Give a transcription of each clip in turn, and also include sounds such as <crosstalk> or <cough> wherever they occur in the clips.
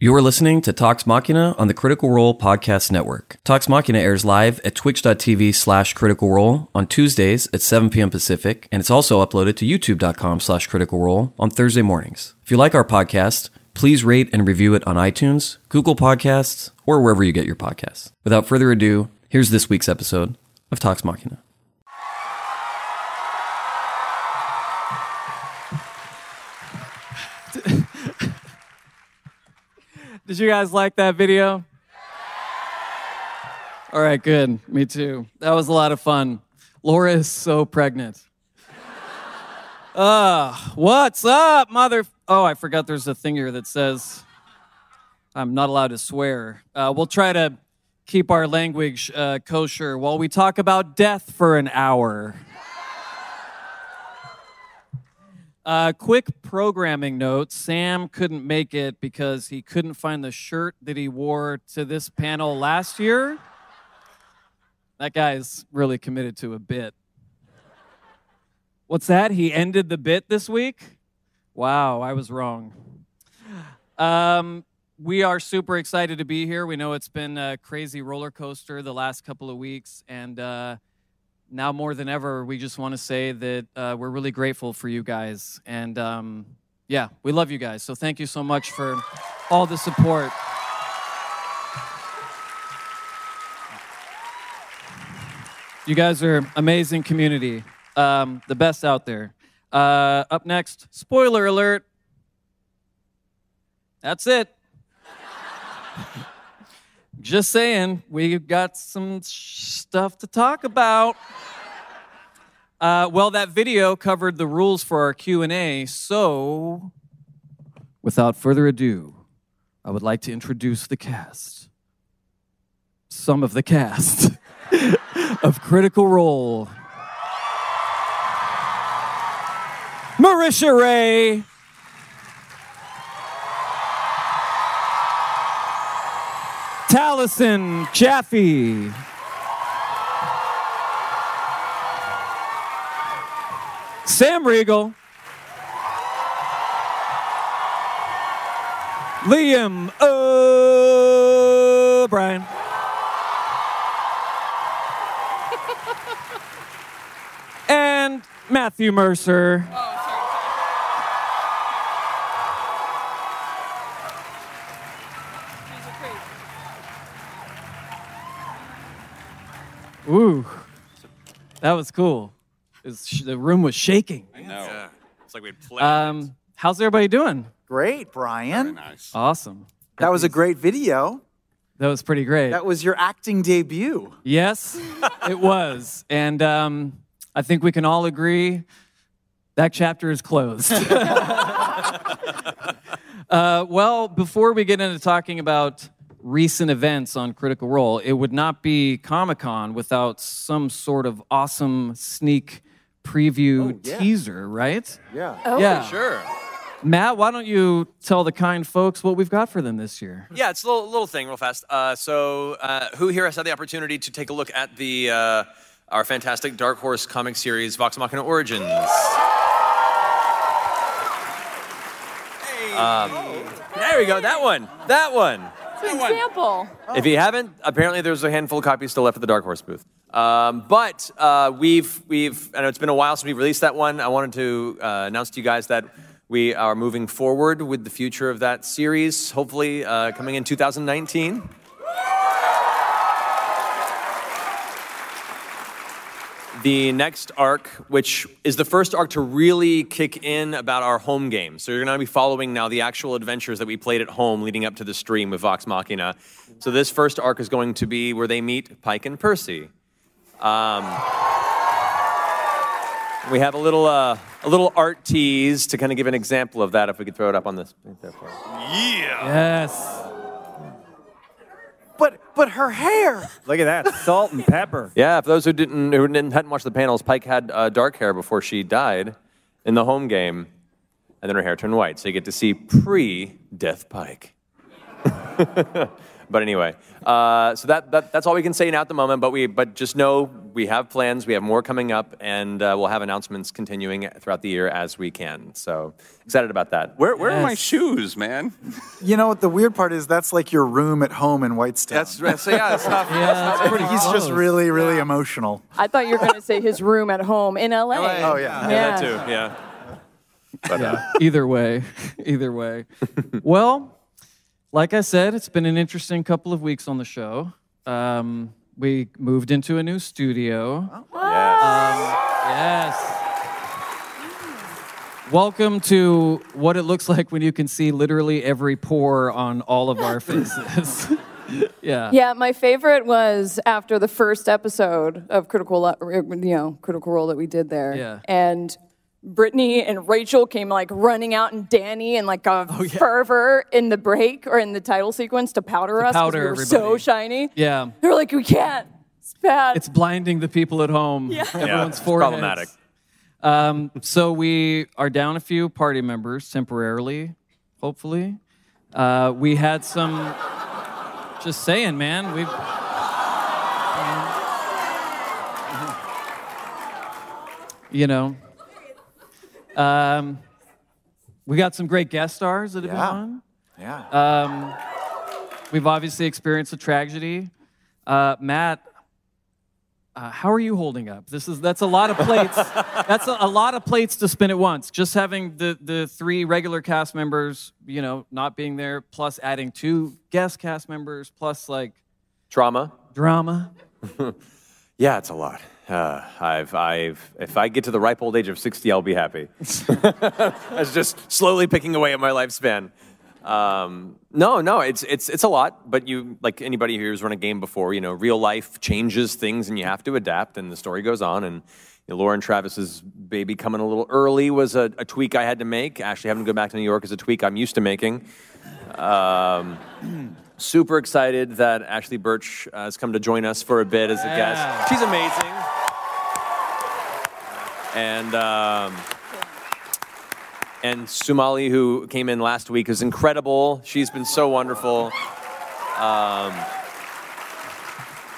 You're listening to Talks Machina on the Critical Role Podcast Network. Talks Machina airs live at twitch.tv slash critical role on Tuesdays at 7 p.m. Pacific, and it's also uploaded to youtube.com slash critical role on Thursday mornings. If you like our podcast, please rate and review it on iTunes, Google Podcasts, or wherever you get your podcasts. Without further ado, here's this week's episode of Talks Machina. Did you guys like that video? All right, good. Me too. That was a lot of fun. Laura is so pregnant. Uh, what's up, mother? Oh, I forgot there's a thing here that says I'm not allowed to swear. Uh, we'll try to keep our language uh, kosher while we talk about death for an hour. Uh, quick programming note Sam couldn't make it because he couldn't find the shirt that he wore to this panel last year. That guy's really committed to a bit. What's that? He ended the bit this week? Wow, I was wrong. Um, we are super excited to be here. We know it's been a crazy roller coaster the last couple of weeks, and uh, now more than ever, we just want to say that uh, we're really grateful for you guys. And um, yeah, we love you guys. So thank you so much for all the support. You guys are amazing community, um, the best out there. Uh, up next, spoiler alert. That's it. <laughs> Just saying, we've got some stuff to talk about. Uh, well, that video covered the rules for our Q&A, so without further ado, I would like to introduce the cast. Some of the cast <laughs> of Critical Role. Marisha Ray. Taliesin Jaffe. Sam Riegel. Liam O'Brien. <laughs> and Matthew Mercer. Ooh, that was cool. It was sh- the room was shaking. I know. It's like we had planned. Um, how's everybody doing? Great, Brian. nice. Awesome. That was a great video. That was pretty great. That was your acting debut. yes, <laughs> it was. And um, I think we can all agree that chapter is closed. <laughs> <laughs> uh, well, before we get into talking about recent events on Critical Role, it would not be Comic Con without some sort of awesome sneak preview Oh, yeah. teaser, right? Yeah. yeah. Sure. Matt, why don't you tell the kind folks what we've got for them this year? Yeah, it's a little, little thing, real fast. Uh, so, uh, who here has had the opportunity to take a look at the uh, our fantastic Dark Horse comic series, Vox Machina Origins? Um, there we go. That one. That one. It's an example. If you haven't, apparently there's a handful of copies still left at the Dark Horse booth. Um, but uh, we've we've I know it's been a while since we released that one. I wanted to uh, announce to you guys that we are moving forward with the future of that series. Hopefully, uh, coming in 2019. The next arc, which is the first arc to really kick in about our home game. So you're going to be following now the actual adventures that we played at home leading up to the stream with Vox Machina. So this first arc is going to be where they meet Pike and Percy. Um, we have a little uh, a little art tease to kind of give an example of that. If we could throw it up on this. Yeah. Yes. But but her hair. Look at that, salt and pepper. <laughs> Yeah, for those who didn't who didn't hadn't watched the panels, Pike had uh, dark hair before she died in the home game, and then her hair turned white. So you get to see pre-death Pike. <laughs> But anyway, uh, so that, that that's all we can say now at the moment. But we but just know we have plans. We have more coming up, and uh, we'll have announcements continuing throughout the year as we can. So excited about that. Where, where are my shoes, man? You know what? The weird part is that's like your room at home in Whitestone. That's, that's yeah, that's not. <laughs> Yeah, that's pretty He's just close. really, really emotional. I thought you were going to say his room at home in LA. Oh yeah. Yeah. that too. Yeah. But, uh, yeah. Either way, <laughs> either way. well, like I said, it's been an interesting couple of weeks on the show. Um, we moved into a new studio. yes. Yes. Welcome to what it looks like when you can see literally every pore on all of our faces. <laughs> yeah. Yeah, my favorite was after the first episode of Critical, you know, Critical Role that we did there. Yeah. And Brittany and Rachel came like running out, and Danny and like a fervor in the break or in the title sequence to powder us. powder we were so shiny. Yeah. They were like, we can't. It's bad. It's blinding the people at home. Yeah. Yeah, Everyone's it's foreheads. problematic. Um, so we are down a few party members temporarily, hopefully. Uh, we had some. Just saying, man. We've. You know. Um, we got some great guest stars that have Yeah. been on. Yeah. Um, we've obviously experienced a tragedy. Uh, Matt, uh, how are you holding up? This is that's a lot of plates. <laughs> that's a, a lot of plates to spin at once. Just having the the three regular cast members, you know, not being there, plus adding two guest cast members, plus like Trauma. drama. <laughs> Yeah, it's a lot. Uh, <sighs> I've, I've, if I get to the ripe old age of 60, I'll be happy. <laughs> <laughs> That's just slowly picking away at my lifespan. Um, no, no, it's, it's, it's a lot, but you, like anybody who's run a game before, you know, real life changes things and you have to adapt and the story goes on. And you know, Lauren Travis's baby coming a little early was a, a tweak I had to make. Actually, having to go back to New York is a tweak I'm used to making. Um, super excited that Ashly Burch uh, has come to join us for a bit as a Yeah. guest. She's amazing. And um, and Sumalee, who came in last week, is incredible. She's been so wonderful. Um,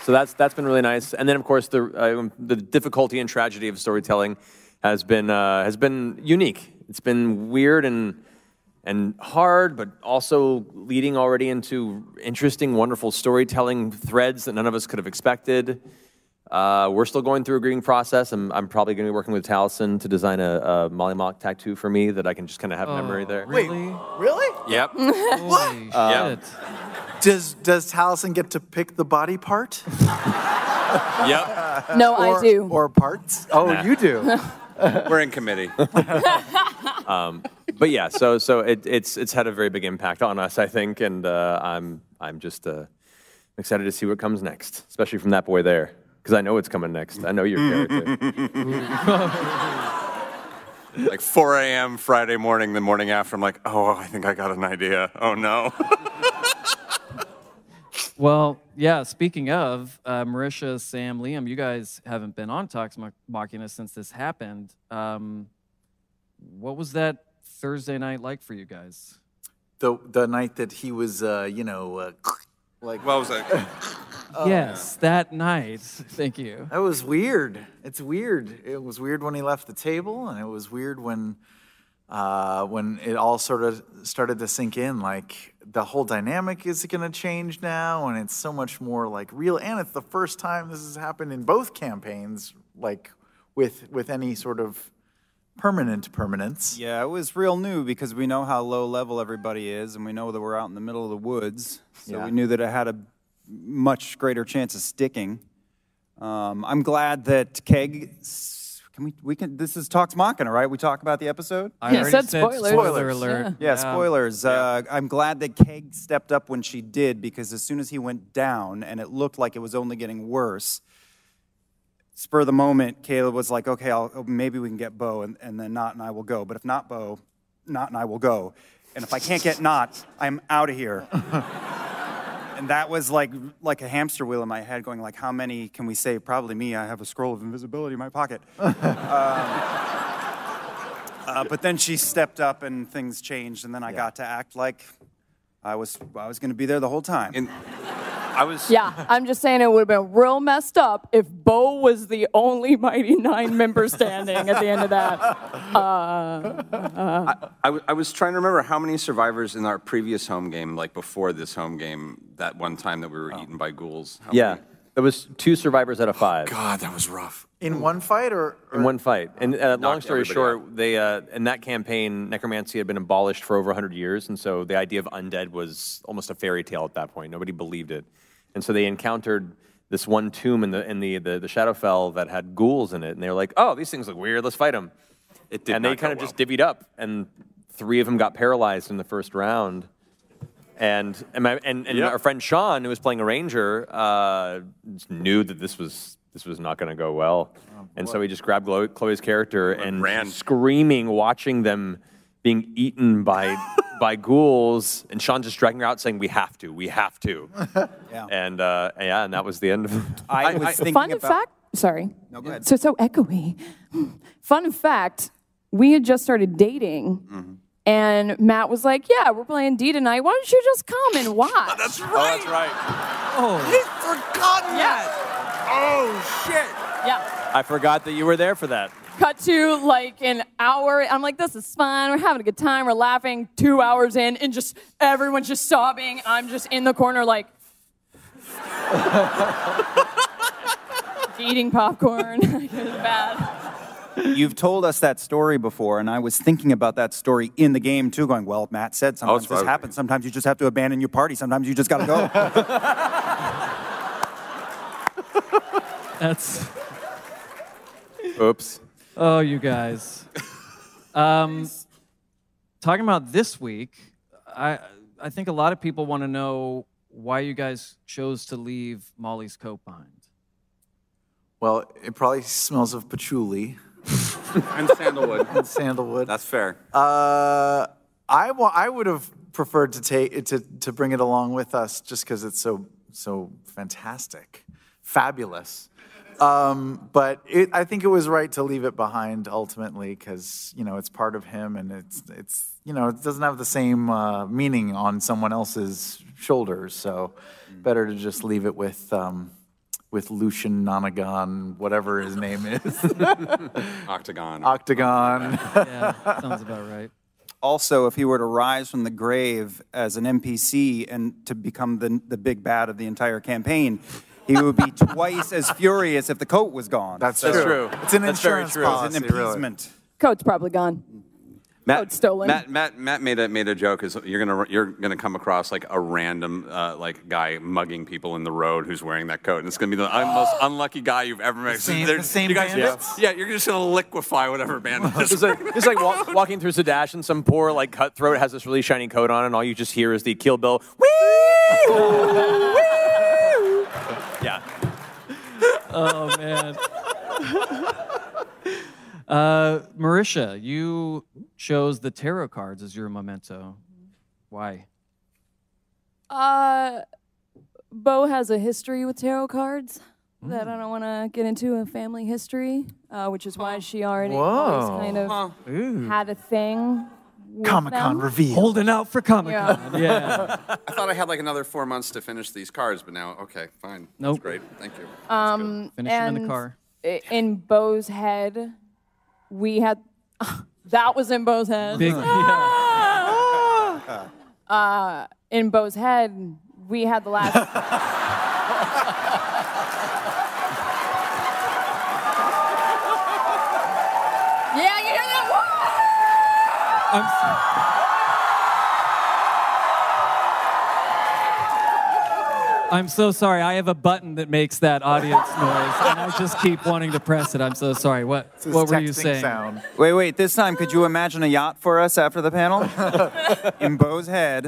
so that's that's been really nice. And then, of course, the uh, the difficulty and tragedy of storytelling has been uh, has been unique. It's been weird and and hard, but also leading already into interesting, wonderful storytelling threads that none of us could have expected. Uh, we're still going through a grieving process. I'm, I'm probably going to be working with Taliesin to design a, a Mollymauk tattoo for me that I can just kind of have memory there. Really? Really? Yep. Holy <laughs> Uh, shit. Does Does Taliesin get to pick the body part? <laughs> Yep. no, or, I do. Or parts? Oh, you do. <laughs> We're in committee. But yeah, so so it, it's it's had a very big impact on us, I think, and uh, I'm I'm just uh, excited to see what comes next, especially from that boy there, because I know what's coming next. I know your character. <laughs> like 4 a.m. Friday morning, the morning after, I'm like, oh, I think I got an idea. Oh no. <laughs> Well, yeah, speaking of, uh, Marisha, Sam, Liam, you guys haven't been on Talks Mach- Machina since this happened. Um, what was that Thursday night like for you guys? The the night that he was, uh, you know, uh, <laughs> like well, was like, yes, that night. <laughs> Thank you. That was weird. It's weird. It was weird when he left the table, and it was weird when uh, when it all sort of started to sink in. Like the whole dynamic is going to change now, and it's so much more like real. And it's the first time this has happened in both campaigns, like with with any sort of permanent permanence. Yeah, it was real new because we know how low level everybody is, and we know that we're out in the middle of the woods. So Yeah. we knew that it had a much greater chance of sticking. Um, I'm glad that Keg. Can we? We can. This is Talks Machina, right? We talk about the episode. I Yeah, already said said spoilers. spoiler Spoilers. alert. Yeah, spoilers. Uh, I'm glad that Keg stepped up when she did because as soon as he went down and it looked like it was only getting worse, spur of the moment, Caleb was like, okay, I'll, oh, maybe we can get Beau, and, and then Nott and I will go. But if not Beau, Nott and I will go. And if I can't get Nott, I'm out of here. <laughs> and that was like like a hamster wheel in my head going like, how many can we save? Probably me. I have a scroll of invisibility in my pocket. <laughs> Uh, but then she stepped up and things changed, and then I got to act like I was I was going to be there the whole time. in, I was. Yeah, I'm just saying it would have been real messed up if Beau was the only Mighty Nein member standing at the end of that. <laughs> I was trying to remember how many survivors in our previous home game, like before this home game, that one time that we were oh. eaten by ghouls. How Yeah, many? There was two survivors out of five. God, that was rough. In one fight or, In one fight. And uh, long story everybody short, they uh, in that campaign, necromancy had been abolished for over 100 years, and so the idea of undead was almost a fairy tale at that point. Nobody believed it, and so they encountered this one tomb in the in the the, the Shadowfell that had ghouls in it, and they were like, "Oh, these things look weird. Let's fight them." It did and not they kind go of just divvied up, and three of them got paralyzed in the first round. And and, my, and, and Yeah. our friend Sean, who was playing a ranger, uh, knew that this was this was not going to go well, and so he just grabbed Chloe, Chloe's character and ran. screaming, watching them being eaten by <laughs> by ghouls, and Sean just dragging her out, saying, "We have to, we have to." <laughs> Yeah. And uh, yeah, and that was the end of. It. I was thinking about Fun about. fact. Sorry. No, go ahead. So so echoey. Fun fact. We had just started dating. Mm-hmm. And Matt was like, "Yeah, we're playing D tonight. Why don't you just come and <laughs> oh, watch?" Oh, that's right. Oh, that's right. Oh, he's forgotten yeah, Oh shit! yeah. I forgot that you were there for that. Cut to like an hour. I'm like, "This is fun. We're having a good time. We're laughing." Two hours in, and just everyone's just sobbing. I'm just in the corner, like <laughs> <laughs> eating popcorn. it was bad. You've told us that story before, and I was thinking about that story in the game too, going, well, Matt said sometimes this happens. Sometimes you just have to abandon your party. Sometimes you just got to go. <laughs> That's Oops. oh, you guys. Um, talking about this week, I I think a lot of people want to know why you guys chose to leave Molly's coat behind. Well, it probably smells of patchouli And sandalwood. and sandalwood. That's fair. Uh, I wa- I would have preferred to take to to bring it along with us just because it's so so fantastic, fabulous. Um, but it, I think it was right to leave it behind ultimately because you know it's part of him and it's it's you know it doesn't have the same uh, meaning on someone else's shoulders. So better to just leave it with. Um, with Lucien Nonagon, whatever his name is, <laughs> Octagon. Octagon. Yeah, sounds about right. also, if he were to rise from the grave as an NPC and to become the, the big bad of the entire campaign, he would be <laughs> twice as furious if the coat was gone. That's That's true. true. It's an That's very insurance true. It's an policy, really. appeasement. Coat's probably gone. Matt, it's stolen. Matt, Matt, Matt made a made a joke. Is you're gonna you're gonna come across like a random uh, like guy mugging people in the road who's wearing that coat, and it's gonna be the un- most unlucky guy you've ever met. same- They're- the same you guys, bandits? Yeah, you're just gonna liquefy whatever bandit. <laughs> It's like, it's like walk, walking through Zadash and some poor like cutthroat has this really shiny coat on, and all you just hear is the Kill Bill. Wee! Wee! <laughs> Yeah. Oh man. <laughs> uh, Marisha, you chose the tarot cards as your memento. Why? Uh, Beau has a history with tarot cards that I don't want to get into a family history, uh, which is why she already always Whoa. kind of had a thing. Comic Con reveal. Holding out for Comic Con. Yeah. <laughs> I thought I had like another four months to finish these cards, but now okay, fine. Nope. That's great. Thank you. Um, Finish them in the car. In Beau's head, we had. <laughs> that was in Beau's head. Big. Yeah. uh, in Beau's head, we had the last. <laughs> yeah, you hear that? I'm s- I'm so sorry. I have a button that makes that audience noise, and I just keep wanting to press it. I'm so sorry. What? What were you saying? Sound. Wait, wait. This time, could you imagine a yacht for us after the panel? <laughs> In Beau's head.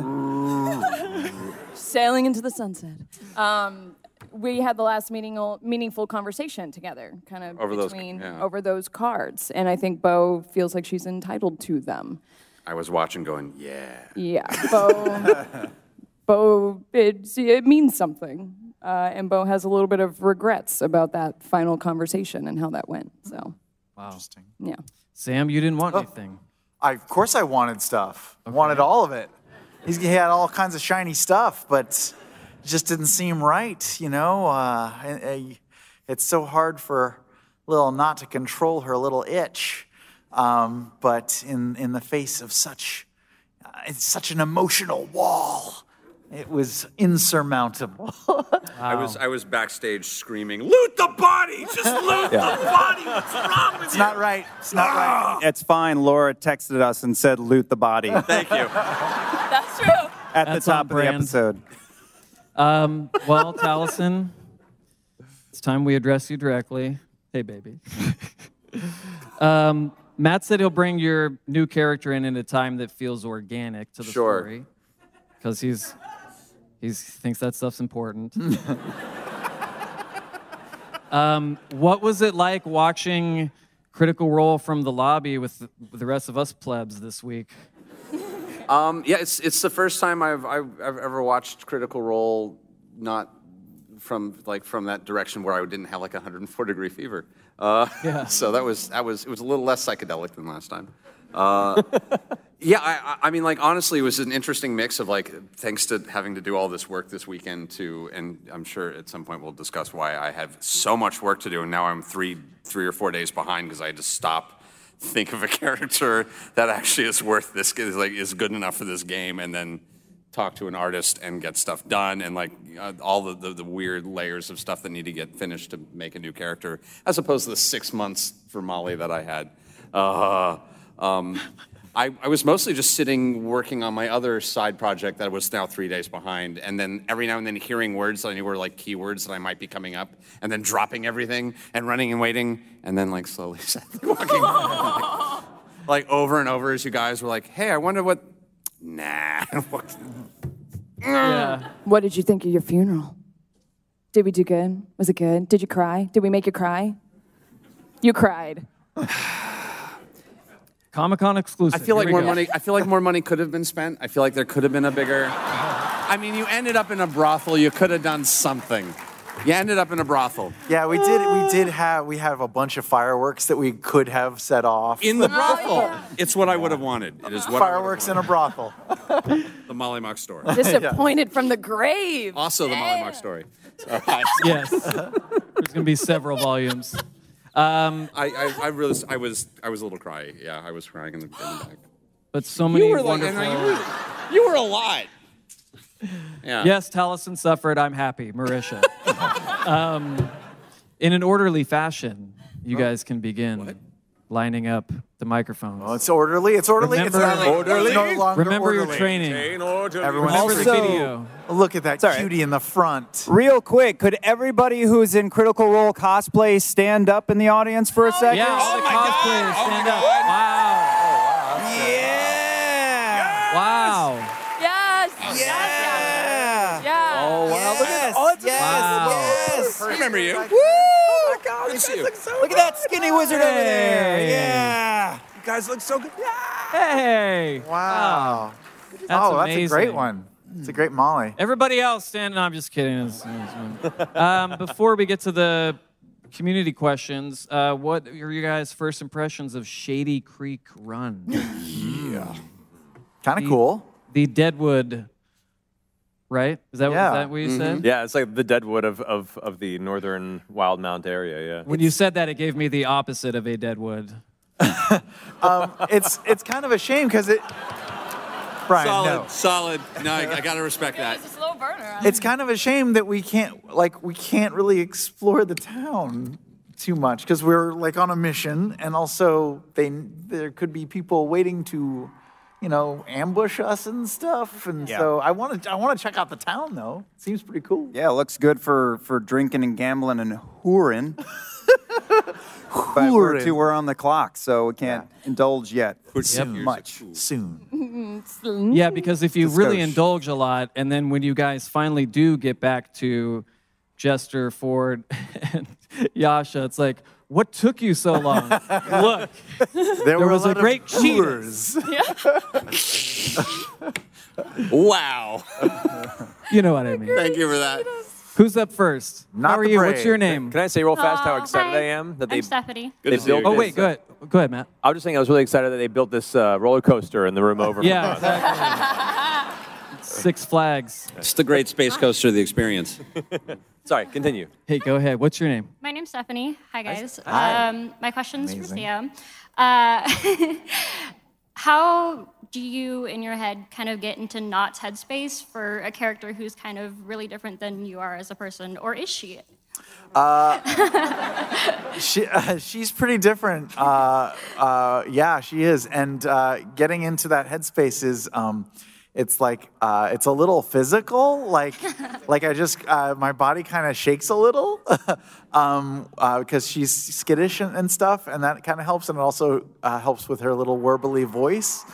Sailing into the sunset. Um, we had the last meaningful, meaningful conversation together, kind of Over those- between yeah. over those cards, and I think Beau feels like she's entitled to them. I was watching, going, yeah. Yeah, Beau. <laughs> Beau, it, it means something, uh, and Beau has a little bit of regrets about that final conversation and how that went. So, Interesting. yeah. Sam, you didn't want anything. I, of course, I wanted stuff. Wanted all of it. He's, he had all kinds of shiny stuff, but just didn't seem right, you know. Uh, and, uh, it's so hard for Lil not to control her little itch, um, but in in the face of such uh, it's such an emotional wall, it was insurmountable. <laughs> I was I was backstage screaming, "Loot the body! Just loot the body! What's wrong with it's you?" not right. It's not right. It's fine. Laura texted us and said, "Loot the body." <laughs> Thank you. That's true. At That's the top of the episode. Um, well, Taliesin, it's time we address you directly. Hey, baby. <laughs> um, Matt said he'll bring your new character in in a time that feels organic to the Sure. story, because he's he's thinks that stuff's important. <laughs> um, what was it like watching Critical Role from the lobby with the, with the rest of us plebs this week? Um, yeah, it's it's the first time I've, I've I've ever watched Critical Role not from like from that direction where I didn't have like a 104 degree fever. Uh, Yeah. <laughs> So that was that was it was a little less psychedelic than last time. Uh, <laughs> yeah, I, I mean, like honestly, it was an interesting mix of like thanks to having to do all this work this weekend too, and I'm sure at some point we'll discuss why I have so much work to do, and now I'm three three or four days behind because I had to stop think of a <laughs> character that actually is worth this is like is good enough for this game and then talk to an artist and get stuff done and like uh, all the, the, the weird layers of stuff that need to get finished to make a new character as opposed to the six months for molly that i had. Uh, um, I, I was mostly just sitting working on my other side project that was now three days behind, and then every now and then hearing words that I knew were like keywords that I might be coming up, and then dropping everything and running and waiting, and then like slowly walking, like, like over and over as you guys were like, "Hey, I wonder what." Nah. Yeah. What did you think of your funeral? Did we do good? Was it good? Did you cry? Did we make you cry? You cried. Comic Con exclusive. I feel Here like we more go. money. I feel like more money could have been spent. I feel like there could have been a bigger. I mean, you ended up in a brothel. You could have done something. You ended up in a brothel. Yeah, we did. We did have. We have a bunch of fireworks that we could have set off. In the oh, brothel. It's what I would have wanted. It is what fireworks in a brothel. I would have wanted. the Mollymauk story. <laughs> Disappointed from the grave. Also, the Mollymauk story. All right. <laughs> Yes. There's going to be several volumes. Um, I, I, I really, I was, I was a little cry. Yeah, I was crying in the, in the back. but so many You were like, wonderful. and you were, you were a lot. Yeah. Yes, Taliesin suffered. I'm happy. Marisha. <laughs> um, in an orderly fashion, you guys can begin lining up the microphones. Well, it's orderly. It's orderly. it's Remember- orderly. It's no longer Remember your training. Everyone, Remember the video. look at that Sorry. cutie in the front. Real quick, could everybody who's in Critical Role cosplay stand up in the audience for a oh, second? Yeah, oh, all the cosplayers, stand up. Wow. Yeah. Wow. Yes. Yeah. Yeah. Oh wow! Look at oh, yes, Wow. yes. I remember you. Woo! My God, Good to see you. Look at that skinny wizard over there. Yeah. You guys look so good. Hey. Wow. That's oh, that's a great one. It's a great Molly. Everybody else stand. No, I'm just kidding. It's- it's- um, before we get to the community questions, uh, what are your guys' first impressions of Shady Creek Run? <laughs> Yeah. Kind of cool. the Deadwood, right? Is that, Yeah. is that what you said? Mm-hmm. Yeah, it's like the Deadwood of, of, of the northern Wildemount area. Yeah. When you said that, it gave me the opposite of a Deadwood. <laughs> Um, it's it's kind of a shame because it. Brian, Solid, no. solid. No, I, I gotta respect that. It's a slow burner. It's kind of a shame that we can't like we can't really explore the town too much because we're like on a mission, and also they there could be people waiting to, you know, ambush us and stuff. And Yeah. so I want to I want to check out the town though. Seems pretty cool. Yeah, it looks good for for drinking and gambling and whoring. <laughs> but we're, Whoring. too, we're on the clock, so we can't indulge yet. Yep. Much. Soon. Mm-hmm. Yeah, because if you really Skosh. indulge a lot, and then when you guys finally do get back to Jester, Fjord, <laughs> and Yasha, it's like, what took you so long? <laughs> Look, There, were was a lot of great cheers. <laughs> Wow. you know what I mean. Thank you for that. Who's up first? Not How are the you? What's your name? Can I say real fast how excited hi. I am that they? I'm Stephanie. they Good to see built you. Oh wait, go ahead. Go ahead, Matt. I was just saying I was really excited that they built this uh, roller coaster in the room over. from Yeah, us. exactly. <laughs> Six Flags. It's the great space coaster of the experience. <laughs> Sorry, continue. Hey, go ahead. What's your name? My name's Stephanie. Hi, guys. Hi. Um, my question's for Amazing. Sam. Uh, <laughs> how do you, in your head, kind of get into Nott's headspace for a character who's kind of really different than you are as a person, or is she? <laughs> She, uh, she's pretty different. Uh, uh, yeah, she is. And uh, getting into that headspace is, um, it's like, uh, it's a little physical. Like, <laughs> like I just, uh, my body kind of shakes a little <laughs> um, uh, because she's skittish and, and stuff. And that kind of helps. And it also uh, helps with her little warbly voice.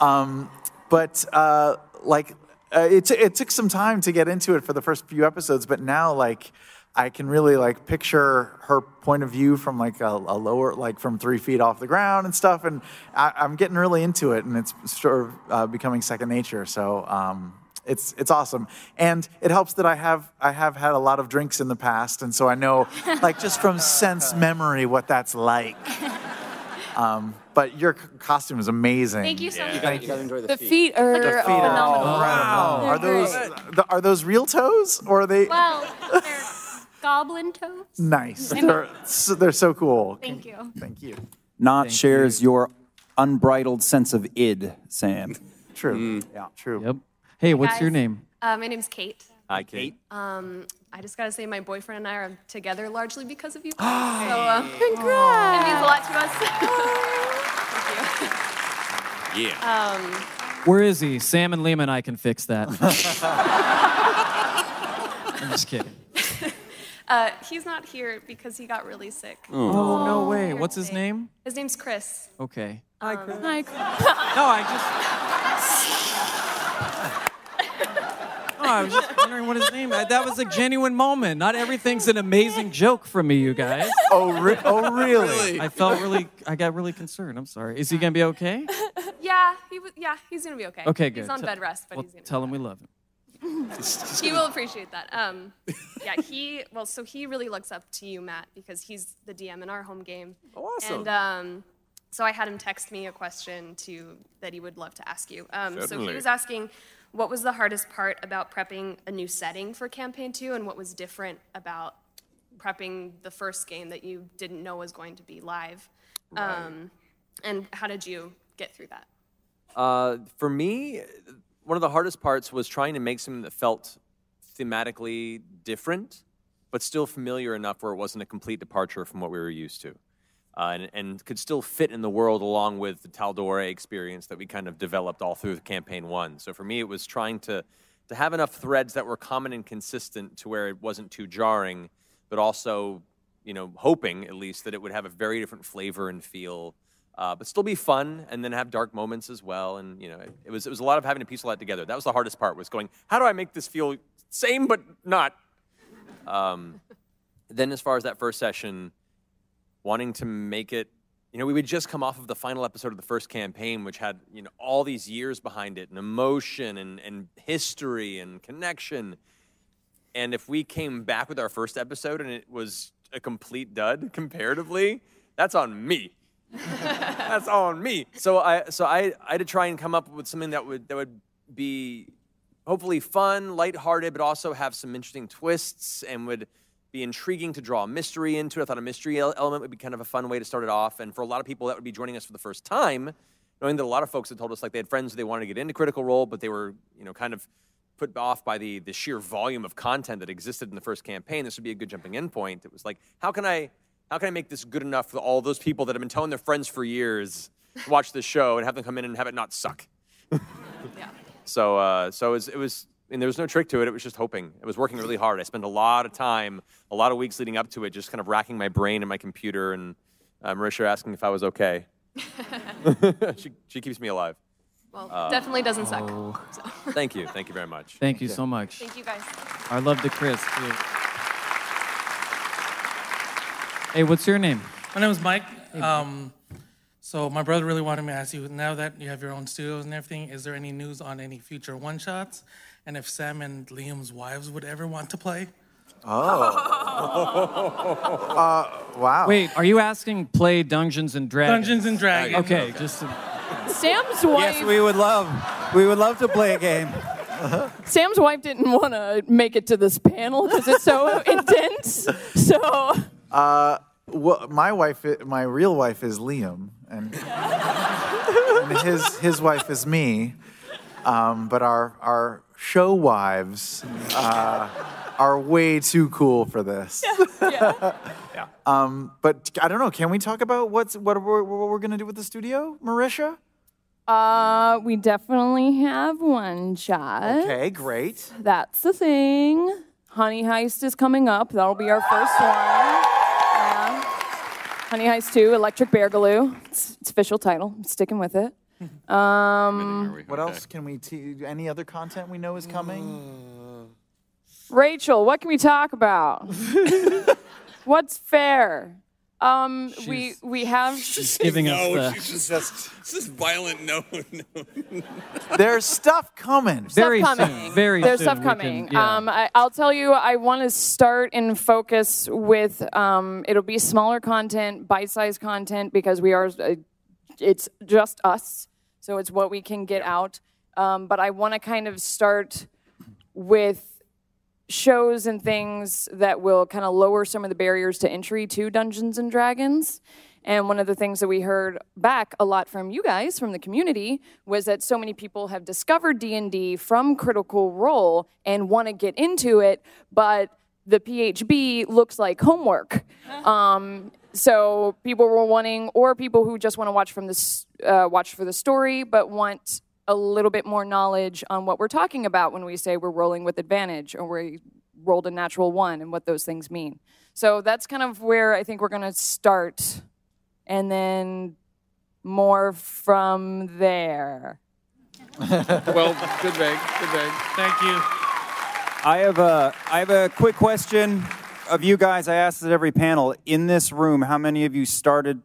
Um, but uh, like, uh, it, t- it took some time to get into it for the first few episodes, but now like I can really like picture her point of view from like a, a lower, like from three feet off the ground and stuff, and I, I'm getting really into it, and it's sort of uh, becoming second nature. So um, it's it's awesome, and it helps that I have I have had a lot of drinks in the past, and so I know like just from sense memory what that's like. <laughs> Um, but your costume is amazing. Thank you so much. Thank you. enjoy The feet are The feet are phenomenal. wow. They're Are those the, are those real toes or are they Well, they're goblin toes. nice? They're so, they're so cool. Thank you. Thank you. Nott shares your unbridled sense of id, Sam. True. Yeah. True. Yep. Hey, what's your name? Uh, my name's Kate. Hi, Kate. Um, I just gotta say, my boyfriend and I are together largely because of you. <gasps> guys. so, uh, congrats! It means a lot to us. <laughs> Thank you. Yeah. Um, Where is he? Sam and Liam and I can fix that. <laughs> I'm just kidding. <laughs> uh, he's not here because he got really sick. Oh, no way. What's his name? His name's Chris. Okay. Hi, Chris. Hi, Chris. <laughs> No, I just. Oh, I was just wondering what his name. That was a genuine moment. Not everything's an amazing joke from me, you guys. Oh, re- oh, <laughs> really? I felt really. I got really concerned. I'm sorry. Is he gonna be okay? <laughs> Yeah, he was. Yeah, he's gonna be okay. Okay, good. He's on Te- bed rest, but well, he's gonna. tell him we love him. He will appreciate that. Um, yeah, he well, so he really looks up to you, Matt, because he's the DM in our home game. Awesome. And um, so I had him text me a question to that he would love to ask you. Um, so he Certainly. was asking, what was the hardest part about prepping a new setting for campaign two, and what was different about prepping the first game that you didn't know was going to be live? Um, and how did you get through that? Uh, for me, one of the hardest parts was trying to make something that felt thematically different, but still familiar enough where it wasn't a complete departure from what we were used to. Uh, and, and could still fit in the world along with the Tal'Dorei experience that we kind of developed all through campaign one. So for me, it was trying to, to have enough threads that were common and consistent to where it wasn't too jarring, but also, you know, hoping at least that it would have a very different flavor and feel uh, but still be fun and then have dark moments as well. And you know, it, it was it was a lot of having to piece all that together. That was the hardest part was going, how do I make this feel same but not? Um, then as far as that first session, wanting to make it, you know, we would just come off of the final episode of the first campaign, which had you know all these years behind it and emotion and and history and connection. And if we came back with our first episode and it was a complete dud comparatively, that's on me. <laughs> That's on me. So I so I I had to try and come up with something that would that would be hopefully fun, lighthearted, but also have some interesting twists and would be intriguing to draw a mystery into it. I thought a mystery element would be kind of a fun way to start it off. And for a lot of people that would be joining us for the first time, knowing that a lot of folks had told us like they had friends who they wanted to get into Critical Role, but they were, you know, kind of put off by the the sheer volume of content that existed in the first campaign. This would be a good jumping in point. It was like, how can I how can I make this good enough for all those people that have been telling their friends for years to watch this show and have them come in and have it not suck? <laughs> Yeah. So, uh, so it was, it was, and there was no trick to it. It was just hoping. It was working really hard. I spent a lot of time, a lot of weeks leading up to it, just kind of racking my brain and my computer, and uh, Marisha asking if I was okay. <laughs> she, she keeps me alive. Well, Uh, definitely doesn't suck. oh. So. Thank you. Thank you very much. Thank you so much. Thank you guys. I love the Chris too. Hey, what's your name? My name is Mike. Um, so my brother really wanted me to ask you, now that you have your own studios and everything, is there any news on any future one-shots? And if Sam and Liam's wives would ever want to play? <laughs> Uh, wow. Wait, are you asking play Dungeons and Dragons? Dungeons and Dragons. Okay, just to- Sam's wife. Yes, we would love. We would love to play a game. Sam's wife didn't want to make it to this panel because it's so <laughs> intense. So Uh, well, my wife, my real wife is Liam, and, and his his wife is me. Um, but our our show wives uh, are way too cool for this. yeah. <laughs> Um, but I don't know. Can we talk about what's what we're, what we're gonna do with the studio, Marisha? Uh, we definitely have one shot. Okay, great. That's the thing. Honey Heist is coming up. That'll be our first one. Yeah. Honey Heist 2, Electric Beargaloo. It's, it's official title. I'm sticking with it. <laughs> Um, What else can we? Te- any other content we know is coming? Rachel, what can we talk about? <laughs> What's fair? Um, we we have She's <laughs> giving us no, the- she's just, This is violent no, no. <laughs> There's stuff coming. Very stuff soon, coming. very There's soon stuff we coming. can- yeah. um, I, I'll tell you, I want to start and focus with. Um, it'll be smaller content, bite-sized content, because we are. Uh, it's just us, so it's what we can get out. Um, but I want to kind of start with shows and things that will kind of lower some of the barriers to entry to Dungeons and Dragons. And one of the things that we heard back a lot from you guys from the community was that so many people have discovered D&D from Critical Role and want to get into it, but the PHB looks like homework. <laughs> Um, so people were wanting, or people who just want to watch from this, uh, watch for the story, but want a little bit more knowledge on what we're talking about when we say we're rolling with advantage or we rolled a natural one and what those things mean. So that's kind of where I think we're going to start, and then more from there. <laughs> well, good bag, good bag. Thank you. I have a I have a quick question of you guys. I asked at every panel in this room. How many of you started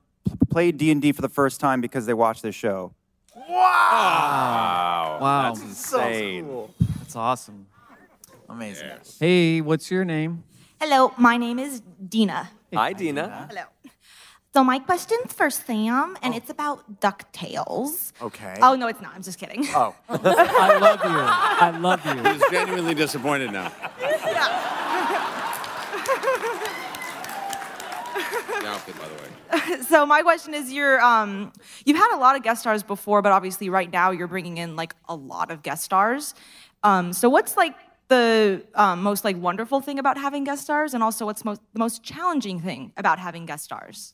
played D and D for the first time because they watched this show? Wow. Wow. That's insane. That's awesome. Amazing. Hey, what's your name? Hello, my name is Dina. Hi, Dina. Hello. So my question's for Sam, and oh. it's about DuckTales. Okay. Oh no, it's not. I'm just kidding. Oh. <laughs> I love you. I love you. He's genuinely disappointed now. <laughs> <laughs> <laughs> The outfit, by the way. <laughs> so my question is, you're um, you've had a lot of guest stars before, but obviously right now you're bringing in like a lot of guest stars. Um, so what's like the um, most like wonderful thing about having guest stars, and also what's most the most challenging thing about having guest stars?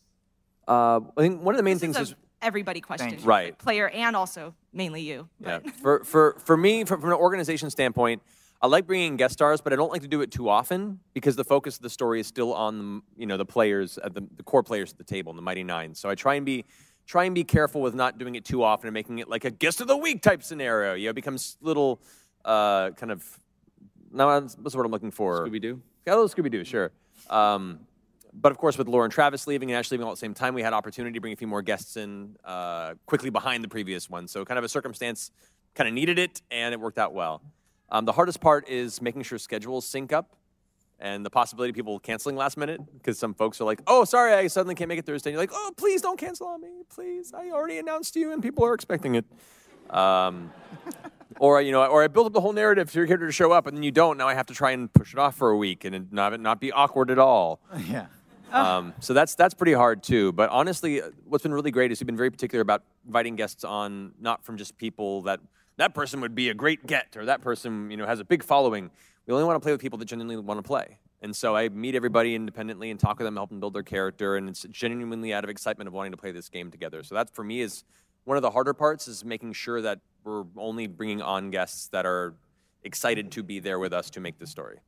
Uh, I think one of the main This things is is everybody question, you. Right. Player and also mainly you. Yeah. For for for me, from, from an organization standpoint, I like bringing guest stars, but I don't like to do it too often because the focus of the story is still on the you know the players at the, the core players at the table, the Mighty Nein. So I try and be try and be careful with not doing it too often and making it like a guest of the week type scenario. You know, it becomes little uh, kind of no, what's the word I'm looking for? Scooby Doo. Yeah, a little Scooby Doo, sure. Um, but of course, with Lauren Travis leaving and Ash leaving all at the same time, we had opportunity to bring a few more guests in uh, quickly behind the previous one. So kind of a circumstance kind of needed it, and it worked out well. Um, the hardest part is making sure schedules sync up and the possibility of people canceling last minute because some folks are like, oh, sorry, I suddenly can't make it Thursday. And you're like, oh, please don't cancel on me. Please. I already announced you and people are expecting it. Um, <laughs> or, you know, or I built up the whole narrative so you're here to show up and then you don't. Now I have to try and push it off for a week and not, not be awkward at all. <laughs> Yeah. Um, so that's that's pretty hard too. But honestly, uh, what's been really great is we've been very particular about inviting guests on, not from just people that that person would be a great get or that person you know has a big following. We only want to play with people that genuinely want to play. And so I meet everybody independently and talk with them, help them build their character, and it's genuinely out of excitement of wanting to play this game together. So that for me is one of the harder parts is making sure that we're only bringing on guests that are excited to be there with us to make this story.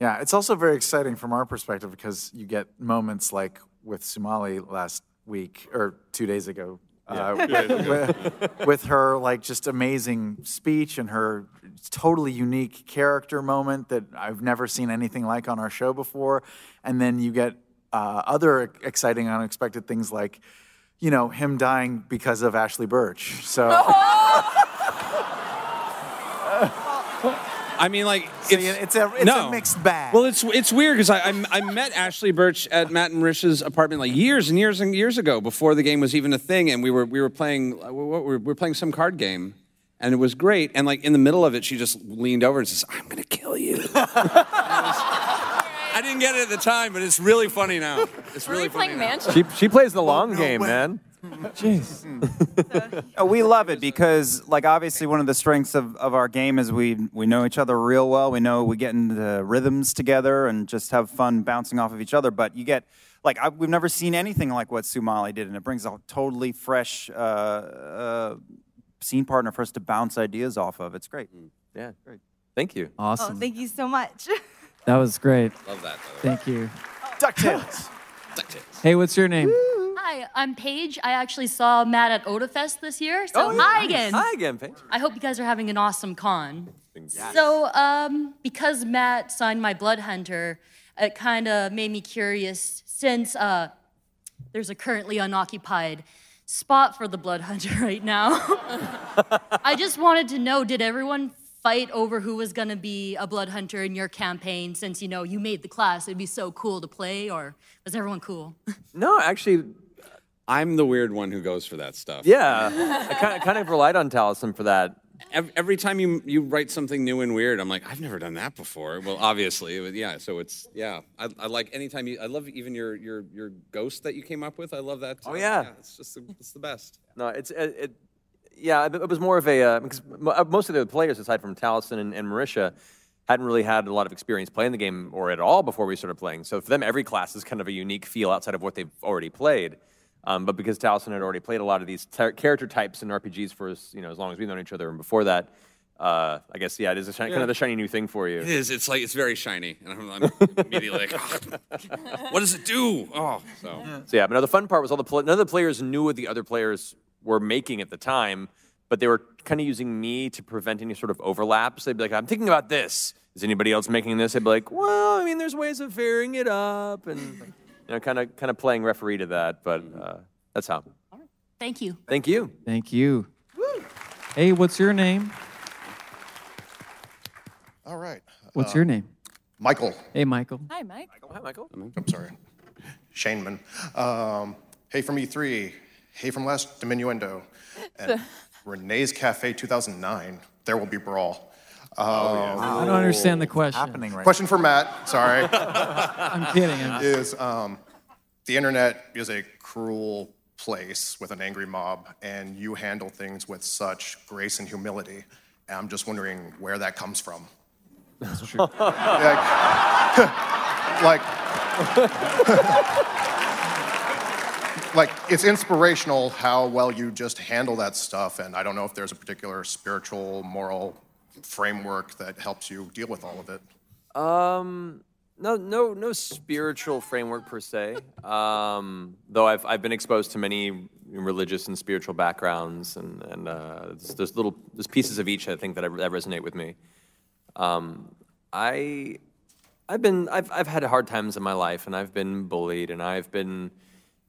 Yeah, it's also very exciting from our perspective because you get moments like with Sumalee last week or two days ago. Uh, Yeah. with, with- with her like just amazing speech and her totally unique character moment that I've never seen anything like on our show before, and then you get uh, other exciting, unexpected things like, you know, him dying because of Ashly Burch. So. <laughs> I mean, like So, yeah, it's a- it's a mixed bag. Well, it's it's weird because I, I I met Ashly Burch at Matt and Rish's apartment like years and years and years ago before the game was even a thing, and we were we were playing uh, were we were playing some card game, and it was great. And like in the middle of it, she just leaned over and says, "I'm gonna kill you." <laughs> I didn't get it at the time, but it's really funny now. It's really funny. now. She, she plays the long game, man. Jeez. Uh, we love it because, like, obviously, one of the strengths of, of our game is we we know each other real well. We know we get into rhythms together and just have fun bouncing off of each other. But you get like I, we've never seen anything like what Sumalee did, and it brings a totally fresh uh, uh, scene partner for us to bounce ideas off of. It's great. Yeah, great. Thank you. Oh, thank you so much. <laughs> That was great. Love that. Thank you. DuckTales. Hey, what's your name? Hi, I'm Paige. I actually saw Matt at OdaFest this year. So Oh, yeah. hi again. Hi again, Paige. I hope you guys are having an awesome con. So, um, because Matt signed my Blood Hunter, it kind of made me curious since uh, there's a currently unoccupied spot for the Blood Hunter <laughs> right now. <laughs> I just wanted to know did everyone fight over who was going to be a Blood Hunter in your campaign since, you know, you made the class? It'd be so cool to play, or was everyone cool? <laughs> No, actually, I'm the weird one who goes for that stuff. yeah. I kind of, kind of relied on Taliesin for that. Every, every time you you write something new and weird, I'm like, I've never done that before. Well, obviously, but yeah. So it's yeah. I, I like anytime you. I love even your your your ghost that you came up with. I love that. Oh, uh, yeah. it's just the, it's the best. No, it's it, it yeah, it, was more of a uh, because uh, most of the players aside from Taliesin and, and Marisha hadn't really had a lot of experience playing the game or at all before we started playing. So for them, every class is kind of a unique feel outside of what they've already played. Um, but because Taliesin had already played a lot of these ter- character types in RPGs for us, you know, as long as we've known each other, and before that, uh, I guess yeah, it is a shiny, kind of the shiny new thing for you. It is. It's like it's very shiny, and I'm, I'm immediately like, "Oh, what does it do? Oh, so So yeah, but no, the fun part was all the pl- none of the players knew what the other players were making at the time, but they were kind of using me to prevent any sort of overlaps. They'd be like, "I'm thinking about this. Is anybody else making this?" I'd be like, "Well, I mean, there's ways of varying it up," and you know, kind of kind of playing referee to that. But uh, that's how. Thank you. Thank you. Thank you. Hey, what's your name? All right. What's Uh, your name? Michael. Hey, Michael. Hi, Mike. Michael. Hi, Michael. I'm sorry. Shaneman. Um, hey from E3. Hey from last Diminuendo. <laughs> And Renee's Cafe 2009. There will be brawl. Um, I don't understand the question. Question for Matt. Sorry. <laughs> I'm kidding, I'm- Is um, the internet is a cruel place with an angry mob, and you handle things with such grace and humility. And I'm just wondering where that comes from. That's true. like, <laughs> like, <laughs> like it's inspirational how well you just handle that stuff and i don't know if there's a particular spiritual moral framework that helps you deal with all of it Um, no, no, no spiritual framework per se. Um, though I've I've been exposed to many religious and spiritual backgrounds, and and uh, there's, there's little there's pieces of each I think that, I, that resonate with me. Um, I I've been I've I've had hard times in my life, and I've been bullied, and I've been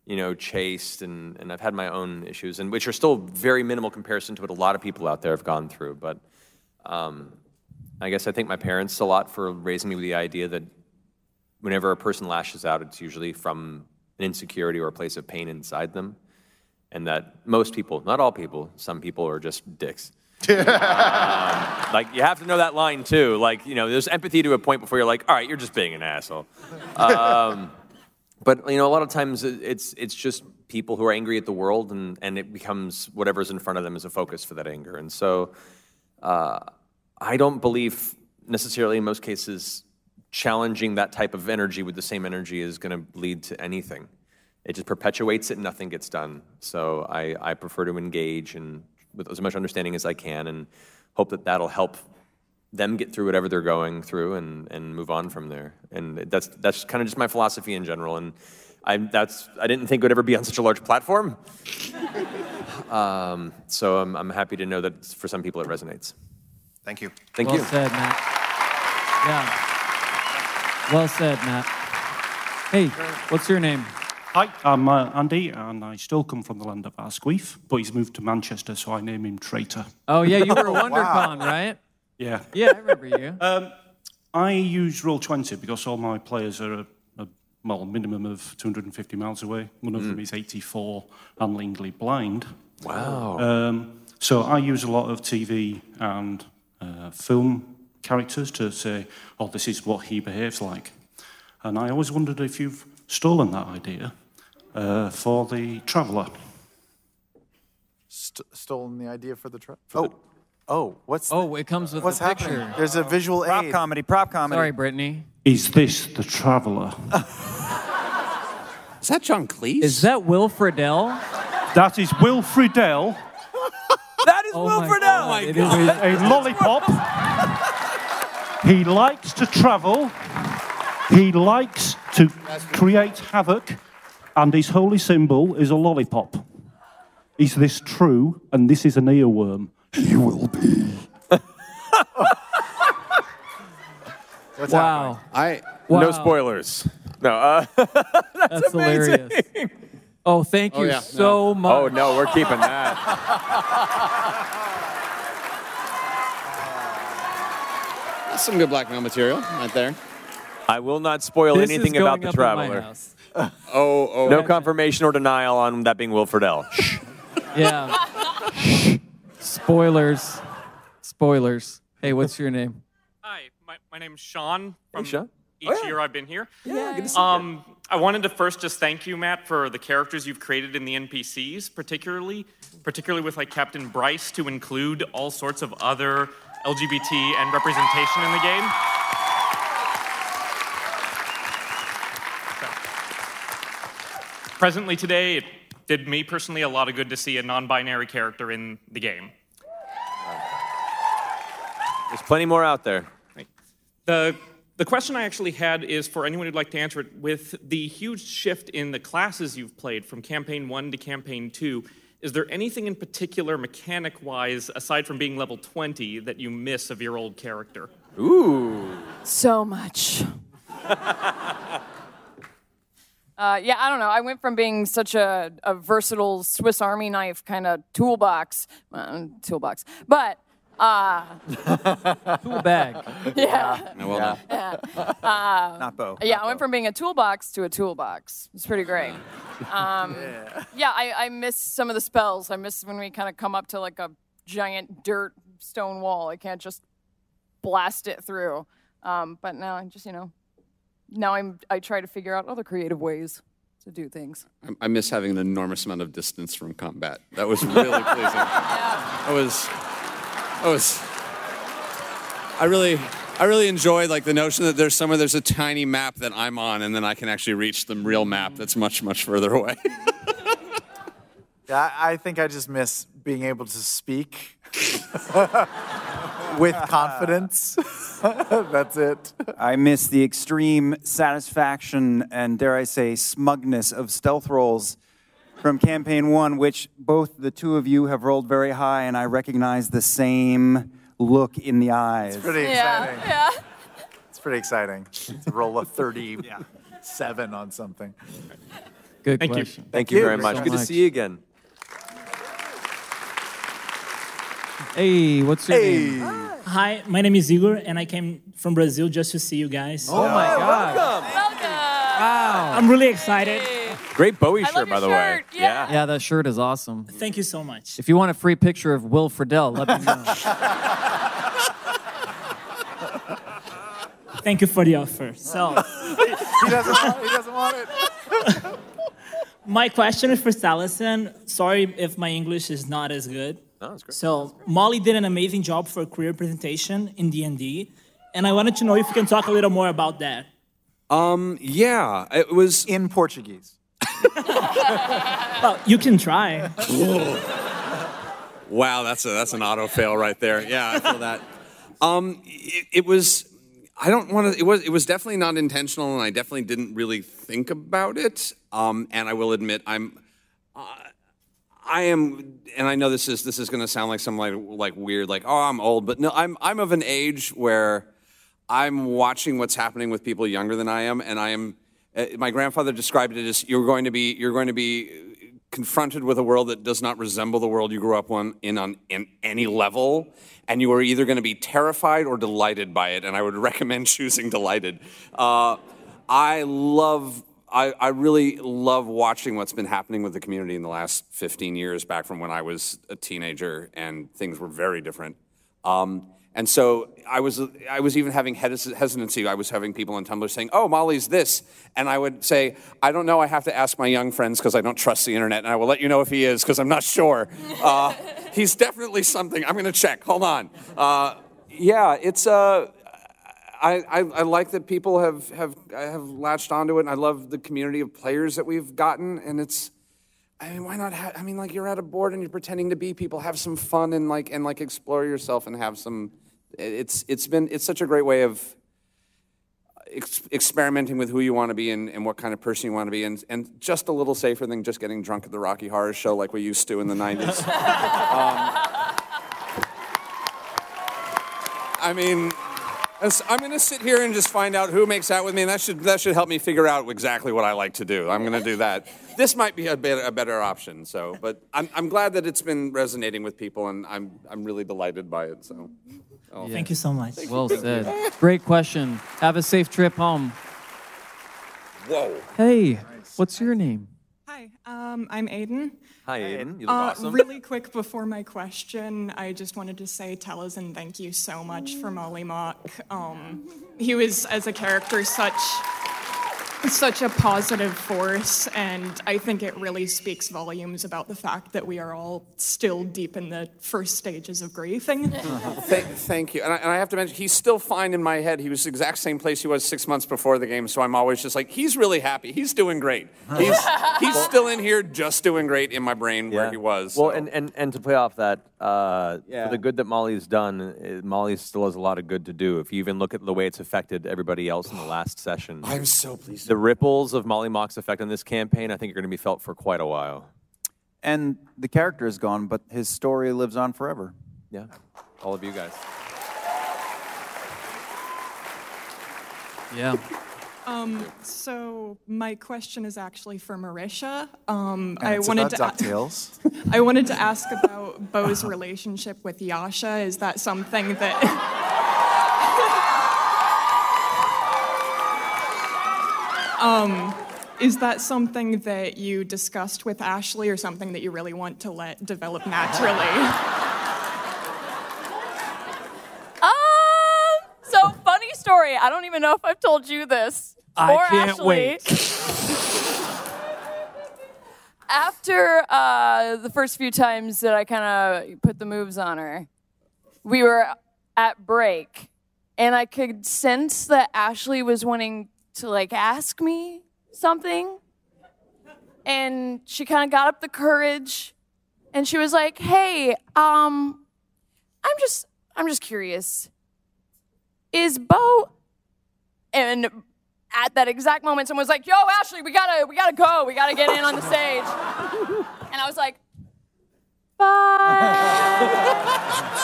you know chased, and and I've had my own issues, and which are still very minimal comparison to what a lot of people out there have gone through, but. Um, I guess I thank my parents a lot for raising me with the idea that whenever a person lashes out, it's usually from an insecurity or a place of pain inside them. And that most people, not all people, some people are just dicks. <laughs> um, like, you have to know that line too. Like, you know, there's empathy to a point before you're like, all right, you're just being an asshole. Um, <laughs> but, you know, a lot of times it's, it's just people who are angry at the world and, and it becomes whatever's in front of them as a focus for that anger. And so, uh, I don't believe necessarily in most cases challenging that type of energy with the same energy is going to lead to anything. It just perpetuates it and nothing gets done. So I, I prefer to engage and with as much understanding as I can and hope that that'll help them get through whatever they're going through and, and move on from there. And that's, that's kind of just my philosophy in general. And I, that's, I didn't think it would ever be on such a large platform. <laughs> um, so I'm, I'm happy to know that for some people it resonates. Thank you. Thank well you. said, Matt. Yeah. Well said, Matt. Hey, what's your name? Hi, I'm uh, Andy, and I still come from the land of Asquith, but he's moved to Manchester, so I name him Traitor. Oh, yeah, you were at <laughs> WonderCon, right? Yeah. Yeah, I remember you. <laughs> Um, I use Roll20 because all my players are a, a well, minimum of 250 miles away. One of them is 84 and legally blind. Wow. Um, so I use a lot of TV and uh, film characters to say, oh, this is what he behaves like. And I always wondered if you've stolen that idea uh, for the Traveller. St- stolen the idea for the truck. Oh, oh, what's? Oh, it comes with what's a picture. happening? There's a visual Prop aid. comedy, prop comedy. Sorry, Brittany. Is this the Traveller? <laughs> Is that John Cleese? Is that Will Friedle? That is Will Friedle. That is Will Friedle. It is a lollipop. He likes to travel. He likes to create havoc, and his holy symbol is a lollipop. Is this true? And this is an earworm. He will be. What's wow. I Wow. No spoilers. No. Uh, <laughs> That's, hilarious. Oh, thank Oh, you yeah, so no. much. Oh, no, we're keeping that. <laughs> some good blackmail material right there. I will not spoil This is anything going about the up in my traveler. house. <laughs> Oh, oh. No confirmation or denial on that being Will Friedle <laughs> Yeah. Spoilers. Spoilers. Hey, what's your name? Hi, my, my name's Sean. From Sean. Each Oh, yeah. year I've been here. Yeah, good to see you. um, I wanted to first just thank you, Matt, for the characters you've created in the NPCs, particularly, particularly with like Captain Bryce to include all sorts of other LGBT and representation in the game. Presently today, it did me personally a lot of good to see a non-binary character in the game. There's plenty more out there. The, the question I actually had is for anyone who'd like to answer it. With the huge shift in the classes you've played from campaign one to campaign two, is there anything in particular, mechanic wise, aside from being level 20, that you miss of your old character? Ooh. So much. <laughs> Uh, yeah, I don't know. I went from being such a, a versatile Swiss Army knife kind of toolbox, uh, toolbox, but uh, Tool bag. <laughs> yeah, No, well done. yeah. <laughs> Uh, Not Beau. yeah, I went from being a toolbox to a toolbox. It's pretty great. Um, yeah, yeah, I, I miss some of the spells. I miss when we kind of come up to like a giant dirt stone wall. I can't just blast it through. Um, but now I just, you know, now I'm I try to figure out other creative ways to do things. I- I miss having an enormous amount of distance from combat. That was really <laughs> pleasing. That was, that was. I really, I really enjoyed like the notion that there's somewhere there's a tiny map that I'm on, and then I can actually reach the real map that's much much further away. <laughs> Yeah, I I think I just miss being able to speak <laughs> with confidence. <laughs> That's it. I miss the extreme satisfaction and, dare I say, smugness of stealth rolls from campaign one, which both the two of you have rolled very high, and I recognize the same look in the eyes. It's pretty Yeah, exciting. yeah. It's pretty exciting to roll a <laughs> 37 on something. Good Thank you. question. Thank you you very so much. Good to see you again. Hey, what's your Hey. name? Hi, my name is Igor, and I came from Brazil just to see you guys. Oh my oh, God. Welcome. Wow. I'm really excited. Great Bowie I love shirt, by your the way. Yeah. Yeah, that shirt is awesome. Thank you so much. If you want a free picture of Will Friedle, let me know. <laughs> Thank you for the offer. So, He doesn't want, he doesn't want it. <laughs> my question is for Taliesin. Sorry if my English is not as good. No, that's great. So, Molly did an amazing job for a career presentation in D&D, and I wanted to know if you can talk a little more about that. um, yeah, it was In Portuguese. <laughs> Well, you can try. <laughs> Wow, that's a that's an auto fail right there. Yeah, I feel that. Um, it, it was. I don't want to. It was. It was definitely not intentional, and I definitely didn't really think about it. Um, and I will admit, I'm. Uh, I am, and I know this is this is going to sound like some like like weird, like oh I'm old, but no, I'm I'm of an age where I'm watching what's happening with people younger than I am, and I am. Uh, my grandfather described it as you're going to be you're going to be confronted with a world that does not resemble the world you grew up on, in on in any level, and you are either going to be terrified or delighted by it. And I would <laughs> recommend choosing delighted. Uh, I love I, I really love watching what's been happening with the community in the last 15 years, back from when I was a teenager and things were very different. Um, and so I was, I was even having hesitancy. I was having people on Tumblr saying, "Oh, Molly's this," and I would say, "I don't know. I have to ask my young friends because I don't trust the internet, and I will let you know if he is because I'm not sure. <laughs> Uh, he's definitely something. I'm going to check. Hold on. Uh, yeah, it's uh, I, I, I like that people have, have have latched onto it, and I love the community of players that we've gotten, and it's. I mean, why not? Ha- I mean, like you're at a board and you're pretending to be people. Have some fun and like and like explore yourself and have some. It's it's been it's such a great way of ex- experimenting with who you want to be and, and what kind of person you want to be, and and just a little safer than just getting drunk at the Rocky Horror Show like we used to in the <laughs> '90s. um, I mean, as- I'm going to sit here and just find out who makes out with me, and that should that should help me figure out exactly what I like to do. I'm going to do that. This might be a, bit, a better option. So, but I'm, I'm glad that it's been resonating with people, and I'm I'm really delighted by it. So, oh. Thank you so much. Well said. Great question. Have a safe trip home. Whoa. Hey, what's your name? Hi, um, I'm Aiden. Hi, Aiden. You look Uh, awesome. Really quick before my question, I just wanted to say Taliesin, thank you so much for Mollymauk. Um, he was, as a character, such such a positive force, and I think it really speaks volumes about the fact that we are all still deep in the first stages of grieving. <laughs> Thank, thank you. And I, and I have to mention, he's still fine in my head. He was the exact same place he was six months before the game, so I'm always just like, he's really happy. He's doing great. He's, <laughs> he's still in here just doing great in my brain where he was. Well, and, and, and to play off that, uh, Yeah. for the good that Molly's done, uh, Molly still has a lot of good to do. If you even look at the way it's affected everybody else in the last session, I'm so pleased. The ripples of Mollymauk's effect on this campaign, I think, are going to be felt for quite a while. And the character is gone, but his story lives on forever. Yeah, all of you guys. Yeah. Um, so my question is actually for Marisha. Um, And I it's wanted about to DuckTales. <laughs> I wanted to ask about Beau's relationship with Yasha. Is that something that <laughs> um, is that something that you discussed with Ashley, or something that you really want to let develop naturally? <laughs> Um, so funny story. I don't even know if I've told you this. I or can't Ashley. wait. <laughs> After uh, the first few times that I kind of put the moves on her, we were at break, and I could sense that Ashley was wanting to like ask me something, and she kind of got up the courage, and she was like, "Hey, um, I'm just, I'm just curious. Is Beau?" And at that exact moment, someone was like, "Yo, Ashley, we gotta, we gotta go. We gotta get in on the stage." <laughs> and I was like, "Bye." <laughs>